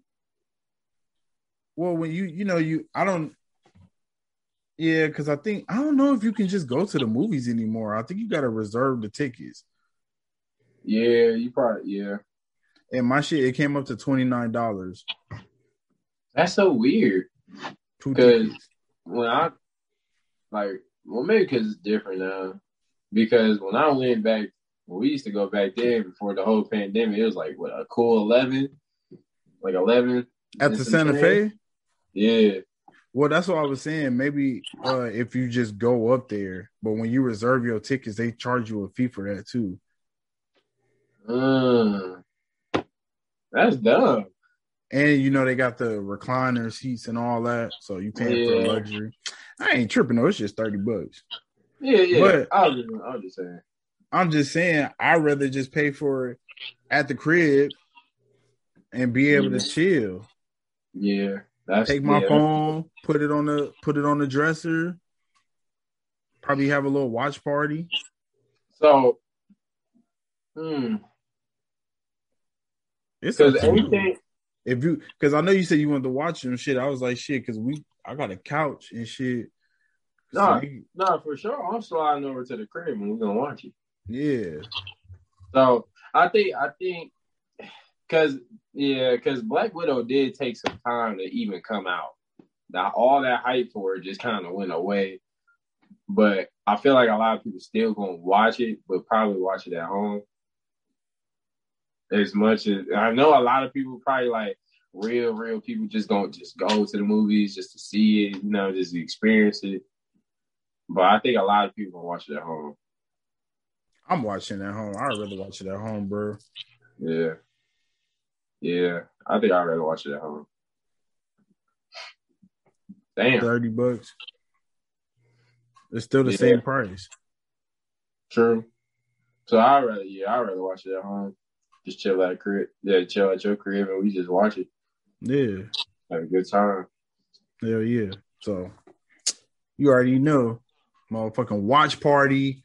Speaker 1: Well, when you you know you I don't. Yeah, because I think I don't know if you can just go to the movies anymore. I think you got to reserve the tickets.
Speaker 2: Yeah, you probably yeah.
Speaker 1: And my shit, it came up to twenty nine dollars.
Speaker 2: That's so weird.
Speaker 1: Two
Speaker 2: 'Cause-
Speaker 1: tickets.
Speaker 2: When I like, well, maybe because it's different now. Because when I went back, when we used to go back there before the whole pandemic, it was like what a cool eleven, like eleven
Speaker 1: At the Santa Fe.
Speaker 2: Yeah,
Speaker 1: Well, that's what I was saying. Maybe uh, if you just go up there, but when you reserve your tickets, they charge you a fee for that too.
Speaker 2: Mm. that's dumb.
Speaker 1: And you know they got the recliner seats and all that, so you paying for
Speaker 2: Yeah.
Speaker 1: luxury. I ain't tripping though; it's just thirty bucks.
Speaker 2: Yeah, yeah.
Speaker 1: But-
Speaker 2: I was just, I was just saying.
Speaker 1: I'm just saying I'd rather just pay for it at the crib and be able to chill.
Speaker 2: Yeah, that's
Speaker 1: Take my
Speaker 2: yeah.
Speaker 1: phone, put it on the put it on the dresser. Probably have a little watch party.
Speaker 2: So, hmm,
Speaker 1: It's
Speaker 2: because
Speaker 1: to
Speaker 2: anything.
Speaker 1: If you, because I know you said you wanted to watch them shit. I was like, shit, because we, I got a couch and shit. So
Speaker 2: Nah.
Speaker 1: you-
Speaker 2: No, for sure. I'm sliding over to the crib and we're gonna watch it.
Speaker 1: yeah,
Speaker 2: So I think I think because yeah, because Black Widow did take some time to even come out. Now all that hype for it just kind of went away. But I feel like a lot of people still gonna watch it, but probably watch it at home. As much as I know, a lot of people probably like real, real people just don't just go to the movies just to see it, you know, just experience it. But I think a lot of people watch it at home.
Speaker 1: I'm watching at home. I'd rather watch it at home, bro.
Speaker 2: Yeah. Yeah. I think I'd rather watch it at home. Damn.
Speaker 1: Thirty bucks. It's still the
Speaker 2: Yeah.
Speaker 1: same price.
Speaker 2: True. So I'd rather yeah, I'd rather watch it at home. Just chill at a crib. Yeah, chill at your crib and we just watch it.
Speaker 1: Yeah,
Speaker 2: Have a good time.
Speaker 1: hell yeah. So you already know, motherfucking watch party.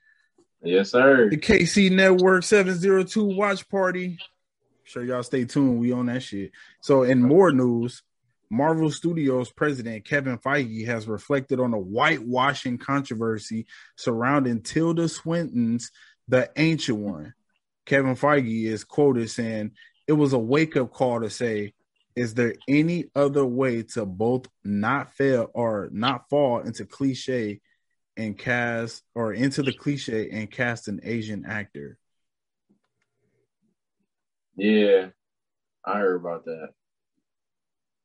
Speaker 2: Yes, sir.
Speaker 1: The KC Network 702 watch party. Sure, y'all stay tuned. We on that shit. So, in more news, Marvel Studios president Kevin Feige has reflected on the whitewashing controversy surrounding Tilda Swinton's The Ancient One. Kevin Feige is quoted saying, It was a wake up call to say, is there any other way to both not fail or not fall into cliche and cast or into the cliche and cast an Asian actor?
Speaker 2: Yeah. I heard about that.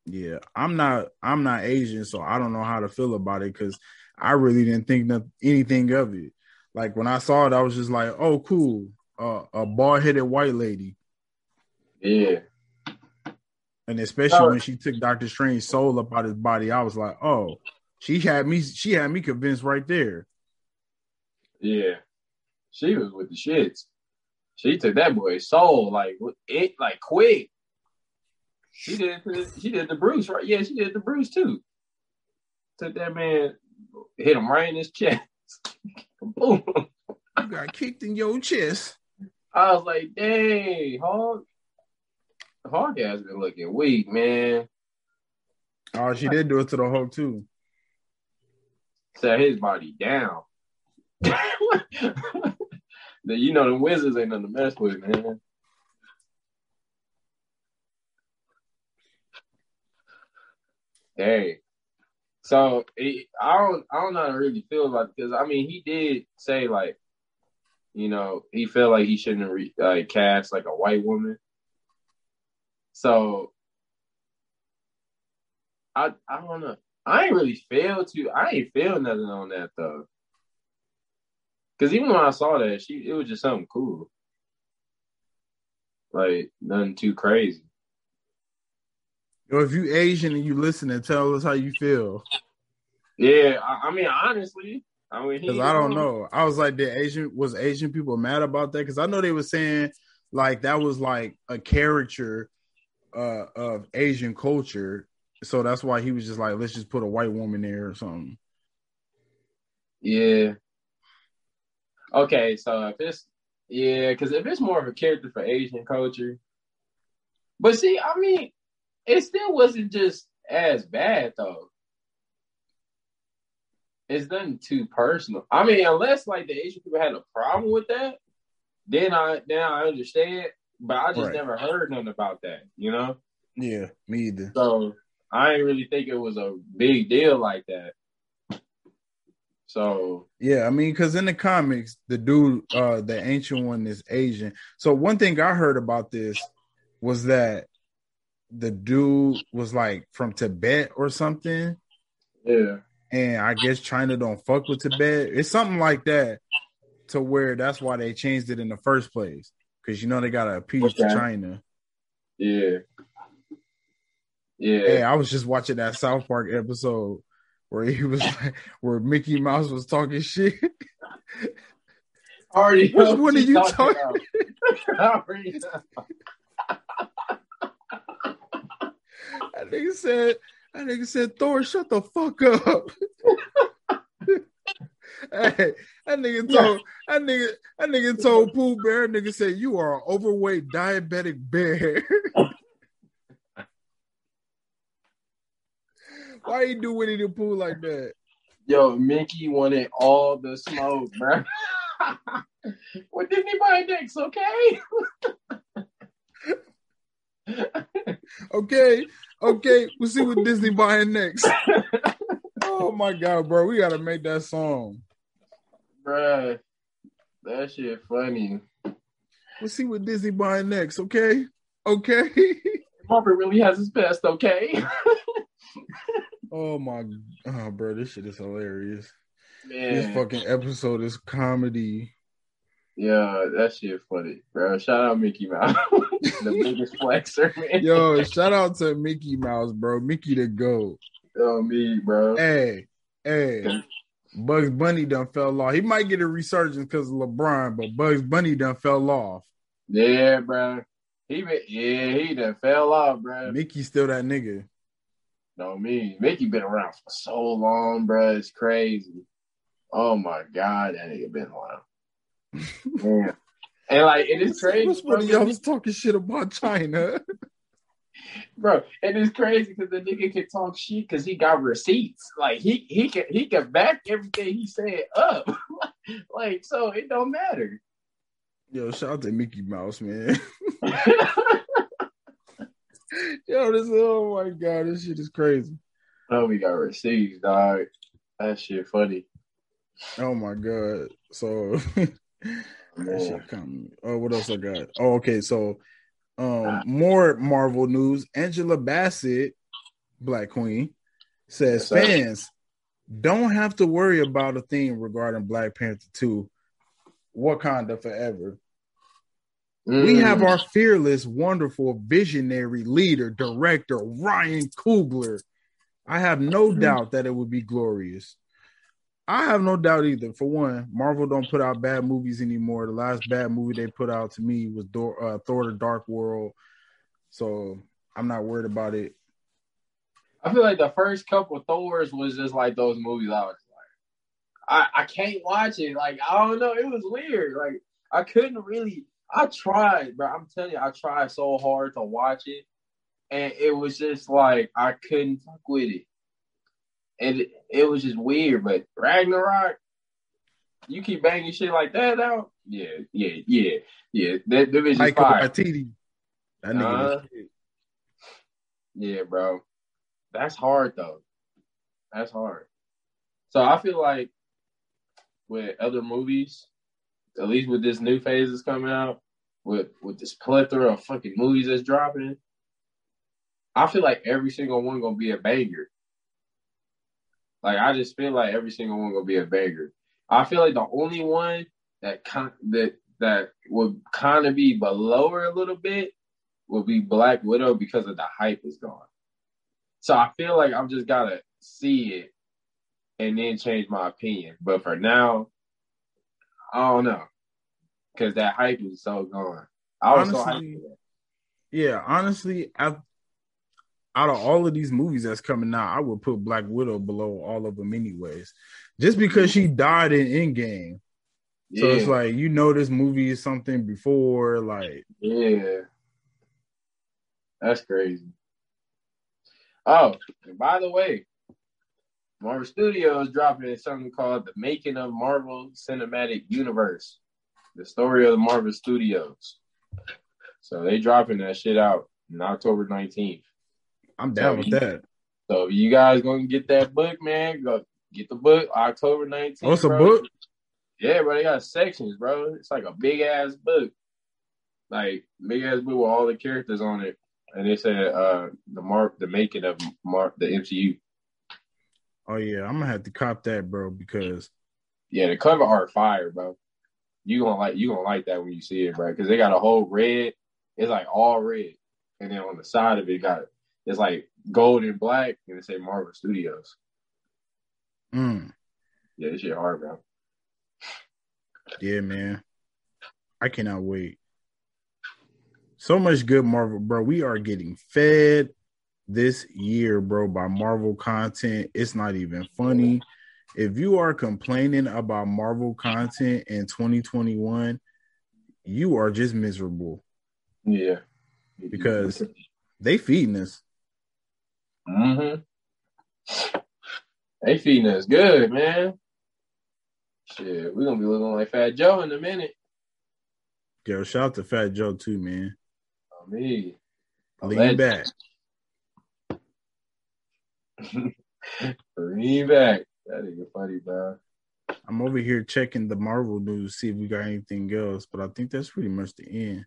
Speaker 1: Yeah, I'm not. I'm not Asian, so I don't know how to feel about it because I really didn't think no, anything of it. Like when I saw it, I was just like, "Oh, cool, uh, a bald headed white lady."
Speaker 2: Yeah.
Speaker 1: And especially
Speaker 2: Oh.
Speaker 1: when she took Doctor Strange's soul up out his body, I was like, "Oh, she had me. She had me convinced right there."
Speaker 2: Yeah. She was with the shits. She took that boy's soul like it like quick. She did the, she did the Bruce, right? Yeah, she did the Bruce too. Took that man, hit him right in his chest. Boom.
Speaker 1: You got kicked in your chest.
Speaker 2: I was like, dang, Hog. Hog has been looking weak, man.
Speaker 1: Oh, she did do it to the Hulk too.
Speaker 2: Set his body down. You know the wizards ain't nothing to mess with, man. Hey, so it, I don't, I don't know how to really feel about it because I mean he did say like, you know, he felt like he shouldn't re, like cast like a white woman. So I, I don't know. I ain't really feel to. I ain't feel nothing on that though. Cause even when I saw that, she it was just something cool. Like nothing too crazy.
Speaker 1: Yo, if you Asian and you listen and tell us how you feel,
Speaker 2: Yeah, I, I mean honestly, I mean
Speaker 1: because I don't know. I was like, did Asian was Asian people mad about that? Because I know they were saying like that was like a caricature uh, of Asian culture, so that's why he was just like, let's just put a white woman there or something.
Speaker 2: Yeah. Okay, so if it's yeah, because if it's more of a character for Asian culture, but see, I mean, it still wasn't just as bad though. It's nothing too personal. I mean, unless like the Asian people had a problem with that, then I then I understand. But I just
Speaker 1: Right.
Speaker 2: never heard nothing about that, you know.
Speaker 1: Yeah, me either.
Speaker 2: So I didn't really think it was a big deal like that. So
Speaker 1: Yeah, I mean, because in the comics, the dude, uh, the ancient one is Asian. So one thing I heard about this was that the dude was like from Tibet or something,
Speaker 2: yeah,
Speaker 1: and I guess China don't fuck with Tibet. It's something like that, to where that's why they changed it in the first place, because you know they gotta appease to
Speaker 2: Okay.
Speaker 1: China.
Speaker 2: yeah, yeah.
Speaker 1: Hey, I was just watching that South Park episode where he was like, where Mickey Mouse was talking shit.
Speaker 2: already
Speaker 1: Which one
Speaker 2: what
Speaker 1: are
Speaker 2: you're talking
Speaker 1: talking-
Speaker 2: about. I.
Speaker 1: That nigga said, that nigga said, Thor, shut the fuck up. hey, that nigga told that nigga that nigga told Pooh Bear, nigga said, you are an overweight diabetic bear. Why you do Winnie the Pooh like that?
Speaker 2: Yo, Mickey wanted all the smoke, bro. well, he buy next, okay?
Speaker 1: Okay, okay, we'll see what Disney buying next. oh my god, bro, we gotta make that song.
Speaker 2: Bruh, that shit funny.
Speaker 1: We'll see what Disney buying next, okay? Okay.
Speaker 2: Marvin really has his best, okay?
Speaker 1: oh my oh bro, this shit is hilarious. This fucking episode is comedy.
Speaker 2: Yeah, that shit funny, bro. Shout out Mickey Mouse, the biggest flexer, man.
Speaker 1: Yo, shout out to Mickey Mouse, bro. Mickey the GOAT.
Speaker 2: Oh, me, bro.
Speaker 1: Hey, hey. Bugs Bunny done fell off. He might get a resurgence because of LeBron, but Bugs Bunny done fell off.
Speaker 2: Yeah, bro. He been, yeah, he done fell off, bro.
Speaker 1: Mickey still that nigga.
Speaker 2: No, me. Mickey been around for so long, bro. It's crazy. Oh my god, that nigga been around. Yeah. And like it is crazy,
Speaker 1: What's
Speaker 2: bro,
Speaker 1: y'all was talking shit about China?
Speaker 2: bro. And it's crazy because the nigga can talk shit because he got receipts. Like he he can he can back everything he said up. like so, it don't matter.
Speaker 1: Yo, shout out to Mickey Mouse, man. Yo, this oh my god, this shit is crazy.
Speaker 2: oh, we got receipts, dog. That shit funny.
Speaker 1: Oh my god. So that shit come. Oh, what else I got? Oh, okay. So um more Marvel news. Angela Bassett Black Queen, says fans don't have to worry about a thing regarding Black Panther 2, Wakanda Forever. We have
Speaker 2: Mm.
Speaker 1: our fearless, wonderful, visionary leader, director, Ryan Coogler. I have no
Speaker 2: Mhm.
Speaker 1: doubt that it would be glorious. I have no doubt either. For one, Marvel don't put out bad movies anymore. The last bad movie they put out to me was Dor- uh, Thor: The Dark World, so I'm not worried about it.
Speaker 2: I feel like the first couple of Thors was just like those movies. I was like, I, I can't watch it. Like I don't know, it was weird. Like I couldn't really. I tried, bro. I'm telling you, I tried so hard to watch it, and it was just like I couldn't fuck with it, and it, it was just weird. But Ragnarok, you keep banging shit like that out. Yeah, yeah, yeah, yeah. That division
Speaker 1: Michael
Speaker 2: fire.
Speaker 1: Waititi, that nigga.
Speaker 2: Uh. Yeah, bro. That's hard though. That's hard. So I feel like with other movies, at least with this new phase that's coming out, with with this plethora of fucking movies that's dropping, I feel like every single one gonna be a banger. Like I just feel like every single one gonna be a banger. I feel like the only one that kind that that would kind of be below her a little bit would be Black Widow because of the hype is gone. So I feel like I'm just gotta see it and then change my opinion. But for now, I don't know because that hype is so gone. I was so hyped for that.
Speaker 1: Yeah, honestly, I, out of all of these movies that's coming out, I would put Black Widow below all of them, anyways, just because she mm-hmm. died in Endgame. So it's like you know this movie is something before, like
Speaker 2: Yeah. That's crazy. Oh, and by the way, Marvel Studios dropping something called The Making of Marvel Cinematic Universe. The story of the Marvel Studios. So they dropping that shit out on October 19th.
Speaker 1: I'm down
Speaker 2: So
Speaker 1: with
Speaker 2: you-
Speaker 1: that.
Speaker 2: So you guys gonna get that book, man, go get the book October 19th.
Speaker 1: Oh, it's a book?
Speaker 2: Yeah, bro, they got sections, bro. It's like a big ass book. Like big ass book with all the characters on it. And they said uh the mark the making of Mark the MCU.
Speaker 1: Oh yeah, I'm gonna have to cop that, bro, because
Speaker 2: Yeah, the cover art fire, bro. You gonna like you gonna like that when you see it, bro. Because they got a whole red. It's like all red, and then on the side of it got it's like gold and black, and it say Marvel Studios.
Speaker 1: mm,
Speaker 2: Yeah, this shit hard, bro.
Speaker 1: yeah, man, I cannot wait. So much good Marvel, bro. We are getting fed this year, bro, by Marvel content. It's not even funny. If you are complaining about Marvel content in 2021, you are just miserable
Speaker 2: Yeah,
Speaker 1: because they feeding us.
Speaker 2: Mm-hmm. They feeding us good, man. Shit, we're gonna be looking like Fat Joe in a minute.
Speaker 1: Yo, shout out to Fat Joe too, man.
Speaker 2: Oh, me.
Speaker 1: Lean back.
Speaker 2: Lean back. That nigga funny, bro.
Speaker 1: I'm over here checking the Marvel news, to see if we got anything else, but I think that's pretty much the end.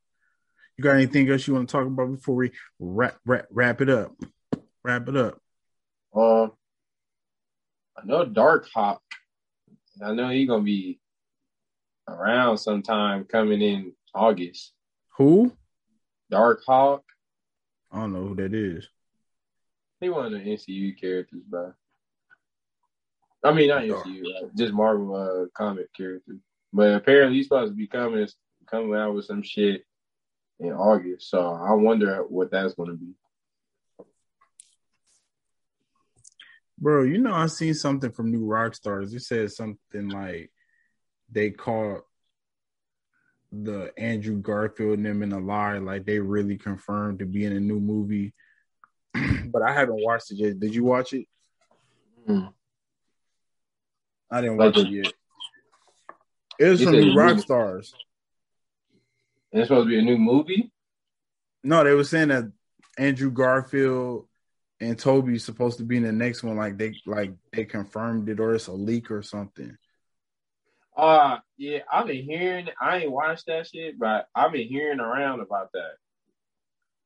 Speaker 1: You got anything else you want to talk about before we wrap wrap, wrap it up? Wrap it up.
Speaker 2: Um, I know Dark Hawk. I know he's gonna be around sometime coming in August.
Speaker 1: Who?
Speaker 2: Dark Hawk.
Speaker 1: I don't know who that is.
Speaker 2: He one of the MCU characters, bro. I mean, not MCU, uh, just Marvel uh, comic character. But apparently, he's supposed to be coming coming out with some shit in August. So I wonder what that's going to be.
Speaker 1: Bro, you know I seen something from New Rockstars. It said something like they caught the Andrew Garfield and them in a lie, like they really confirmed to be in a new movie. but I haven't watched it yet. Did you watch it? I didn't watch
Speaker 2: the-
Speaker 1: it yet. It was from New Rockstars.
Speaker 2: And it's supposed to be a new movie.
Speaker 1: No, they were saying that Andrew Garfield and Tobey's supposed to be in the next one. Like they like they confirmed it, or it's a leak or something.
Speaker 2: Uh yeah, I've been hearing. I ain't watched that shit, but I've been hearing around about that.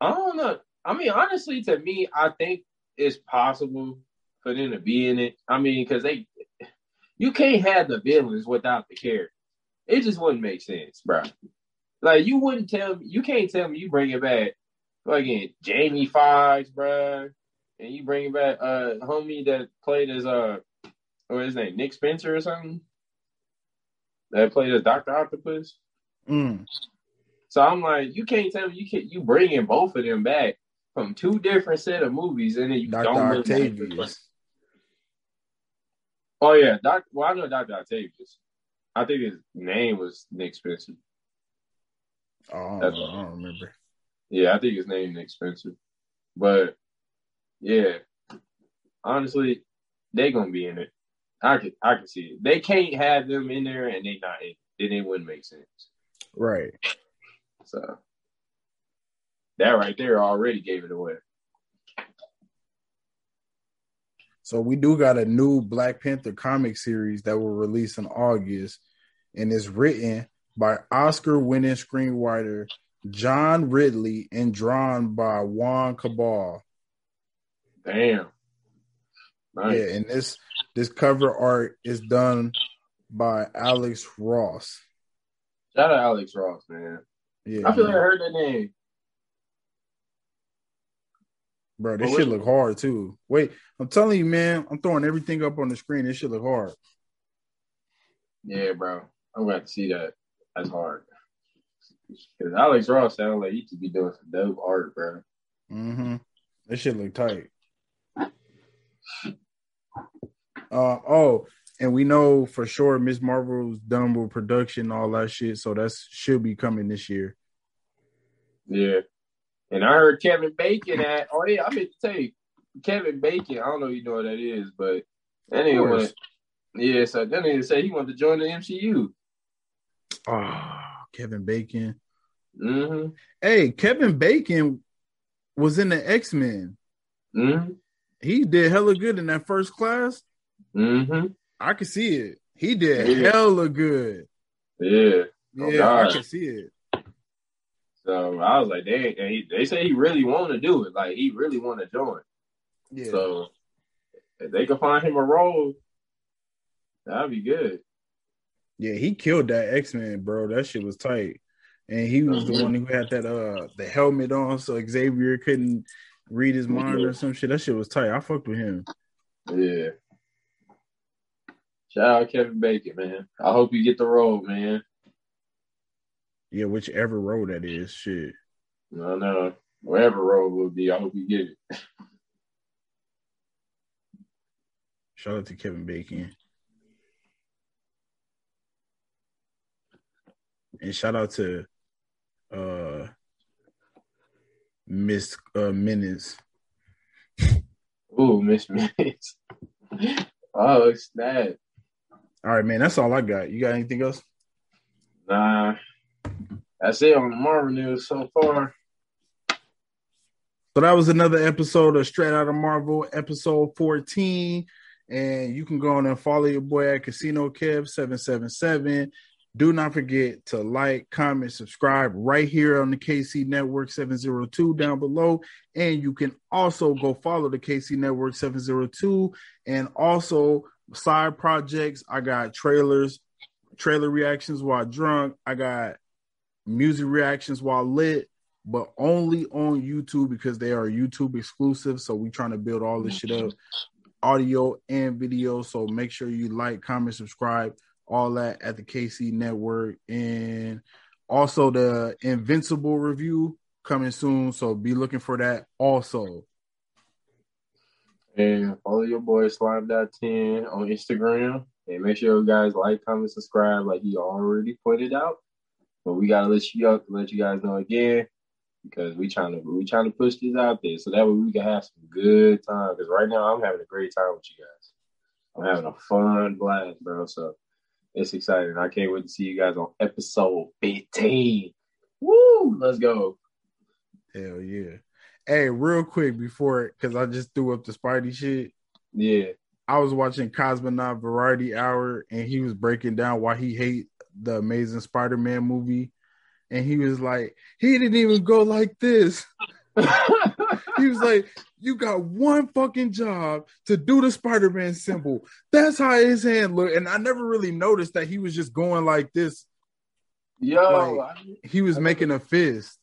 Speaker 2: I don't know. I mean, honestly, to me, I think it's possible for them to be in it. I mean, because they, you can't have the villains without the character. It just wouldn't make sense, bro. Like you wouldn't tell me, you can't tell me you bring it back, fucking Jamie Foxx, bro, and you bring back, uh, homie that played as uh, what is his name, Nick Spencer or something, that played as Doctor Octopus.
Speaker 1: Mm.
Speaker 2: So I'm like, you can't tell me you can't you bringing both of them back from two different set of movies, and then you
Speaker 1: Dr.
Speaker 2: don't
Speaker 1: Octavius.
Speaker 2: Oh yeah, Doc. Well, I know Doctor Octavius. I think his name was Nick Spencer.
Speaker 1: Oh, I don't, I don't remember.
Speaker 2: Yeah, I think his name is Nick Spencer. But yeah, honestly, they gonna be in it. I could I can see it. They can't have them in there and they not in. it. Then it wouldn't make sense.
Speaker 1: Right.
Speaker 2: So that right there already gave it away.
Speaker 1: So we do got a new Black Panther comic series that will release in August, and it's written by Oscar-winning screenwriter John Ridley and drawn by Juan Cabal.
Speaker 2: Damn. Nice.
Speaker 1: Yeah, and this this cover art is done by Alex Ross.
Speaker 2: Shout out Alex Ross, man.
Speaker 1: Yeah,
Speaker 2: I feel like I heard that name.
Speaker 1: bro, this
Speaker 2: But
Speaker 1: shit look hard too. Wait, I'm telling you, man, I'm throwing everything up on the screen. This shit look hard.
Speaker 2: Yeah, bro. I'm going to see that. That's hard. Because Alex Ross sounds like he could be doing some dope art, bro.
Speaker 1: Mm-hmm. This shit look tight. Uh oh, and we know for sure Miss Marvel's done with production, all that shit. So that's should be coming this year.
Speaker 2: Yeah. And I heard Kevin Bacon at, oh, yeah, I meant to tell you, Kevin Bacon, I don't know if you know what that is, but anyway, nigga
Speaker 1: course.
Speaker 2: wanted, yeah, so that nigga said he wanted to join the MCU.
Speaker 1: Oh, Kevin Bacon.
Speaker 2: Mm-hmm.
Speaker 1: Hey, Kevin Bacon was in the X Men.
Speaker 2: Mm-hmm.
Speaker 1: He did hella good in that first class.
Speaker 2: Mm-hmm.
Speaker 1: I could see it. He did
Speaker 2: Yeah.
Speaker 1: hella good.
Speaker 2: Yeah. Oh,
Speaker 1: Yeah, I can see it.
Speaker 2: So I was like, they, and he, they say he really want to do it. Like, he really want to join.
Speaker 1: Yeah.
Speaker 2: So if they can find him a role, that'd be good.
Speaker 1: Yeah, he killed that X Men, bro. That shit was tight. And he was the
Speaker 2: Mhm.
Speaker 1: one who had that uh the helmet on, so Xavier couldn't read his mind or some shit. That shit was tight. I fucked with him.
Speaker 2: Yeah. Shout out Kevin Bacon, man. I hope you get the role, man.
Speaker 1: Yeah, whichever role that is, shit.
Speaker 2: No, no. Whatever role will be, I hope you get it.
Speaker 1: Shout out to Kevin Bacon. And shout out to uh Miss uh Minutes.
Speaker 2: Ooh, Miss Minutes. oh, snap.
Speaker 1: All right, man. That's all I got. You got anything else?
Speaker 2: Nah. That's it on the Marvel news so far.
Speaker 1: So that was another episode of Straight Out of Marvel, episode 14. And you can go on and follow your boy at Casino Kev 777. Do not forget to like, comment, subscribe right here on the KC Network 702 down below. And you can also go follow the KC Network 702 and also side projects. I got trailers, trailer reactions while drunk. I got music reactions while lit but only on YouTube because they are YouTube exclusive. So we trying to build all this shit up, audio and video. So make sure you like, comment, subscribe, all that at the KC Network, and also the Invincible review coming soon. So be looking for that also.
Speaker 2: And follow your boy Slime10 on Instagram. And make sure you guys like, comment, subscribe, like he already pointed out. But we gotta let you up, let you guys know again because we trying to we trying to push this out there so that way we can have some good time. Because right now I'm having a great time with you guys. I'm having a fun blast, bro. So it's exciting. I can't wait to see you guys on episode 15. Woo! Let's go.
Speaker 1: Hell yeah. Hey, real quick before, because I just threw up the Spidey shit.
Speaker 2: Yeah.
Speaker 1: I was watching Cosmonaut Variety Hour, and he was breaking down why he hate the Amazing Spider-Man movie, and he was like, he didn't even go like this. he was like, "You got one fucking job to do the Spider-Man symbol." That's how his hand looked, and I never really noticed that he was just going like this.
Speaker 2: Yo,
Speaker 1: Like,
Speaker 2: I,
Speaker 1: He was making a fist.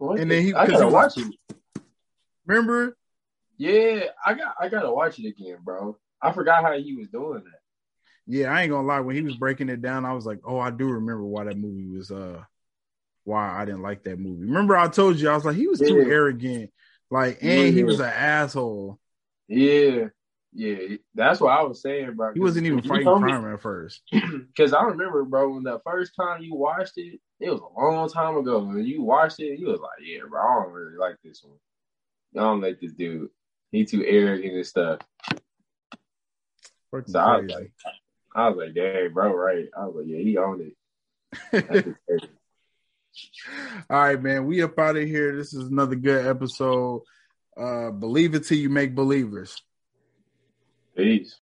Speaker 1: And then he-
Speaker 2: I gotta
Speaker 1: he
Speaker 2: watch
Speaker 1: was-
Speaker 2: it.
Speaker 1: Remember?
Speaker 2: Yeah, I got I gotta watch it again, bro. I forgot how he was doing that.
Speaker 1: Yeah, I ain't gonna lie. When he was breaking it down, I was like, "Oh, I do remember why that movie was uh why I didn't like that movie." Remember, I told you I was like, he was too
Speaker 2: Yeah.
Speaker 1: arrogant, like, and he was an asshole.
Speaker 2: Yeah, yeah, that's what I was saying, bro.
Speaker 1: He wasn't even fighting crime at first.
Speaker 2: Because I remember, bro, when the first time you watched it, it was a long time ago. When you watched it, you was like, "Yeah, bro, I don't really like this one. I don't like this dude. He too arrogant and stuff." So I was like, I was like, "Dang, bro, right?" I was like, "Yeah, he owned it." That's just crazy.
Speaker 1: All right, man. We up out of here. This is another good episode. Uh, believe it till you make believers.
Speaker 2: fez?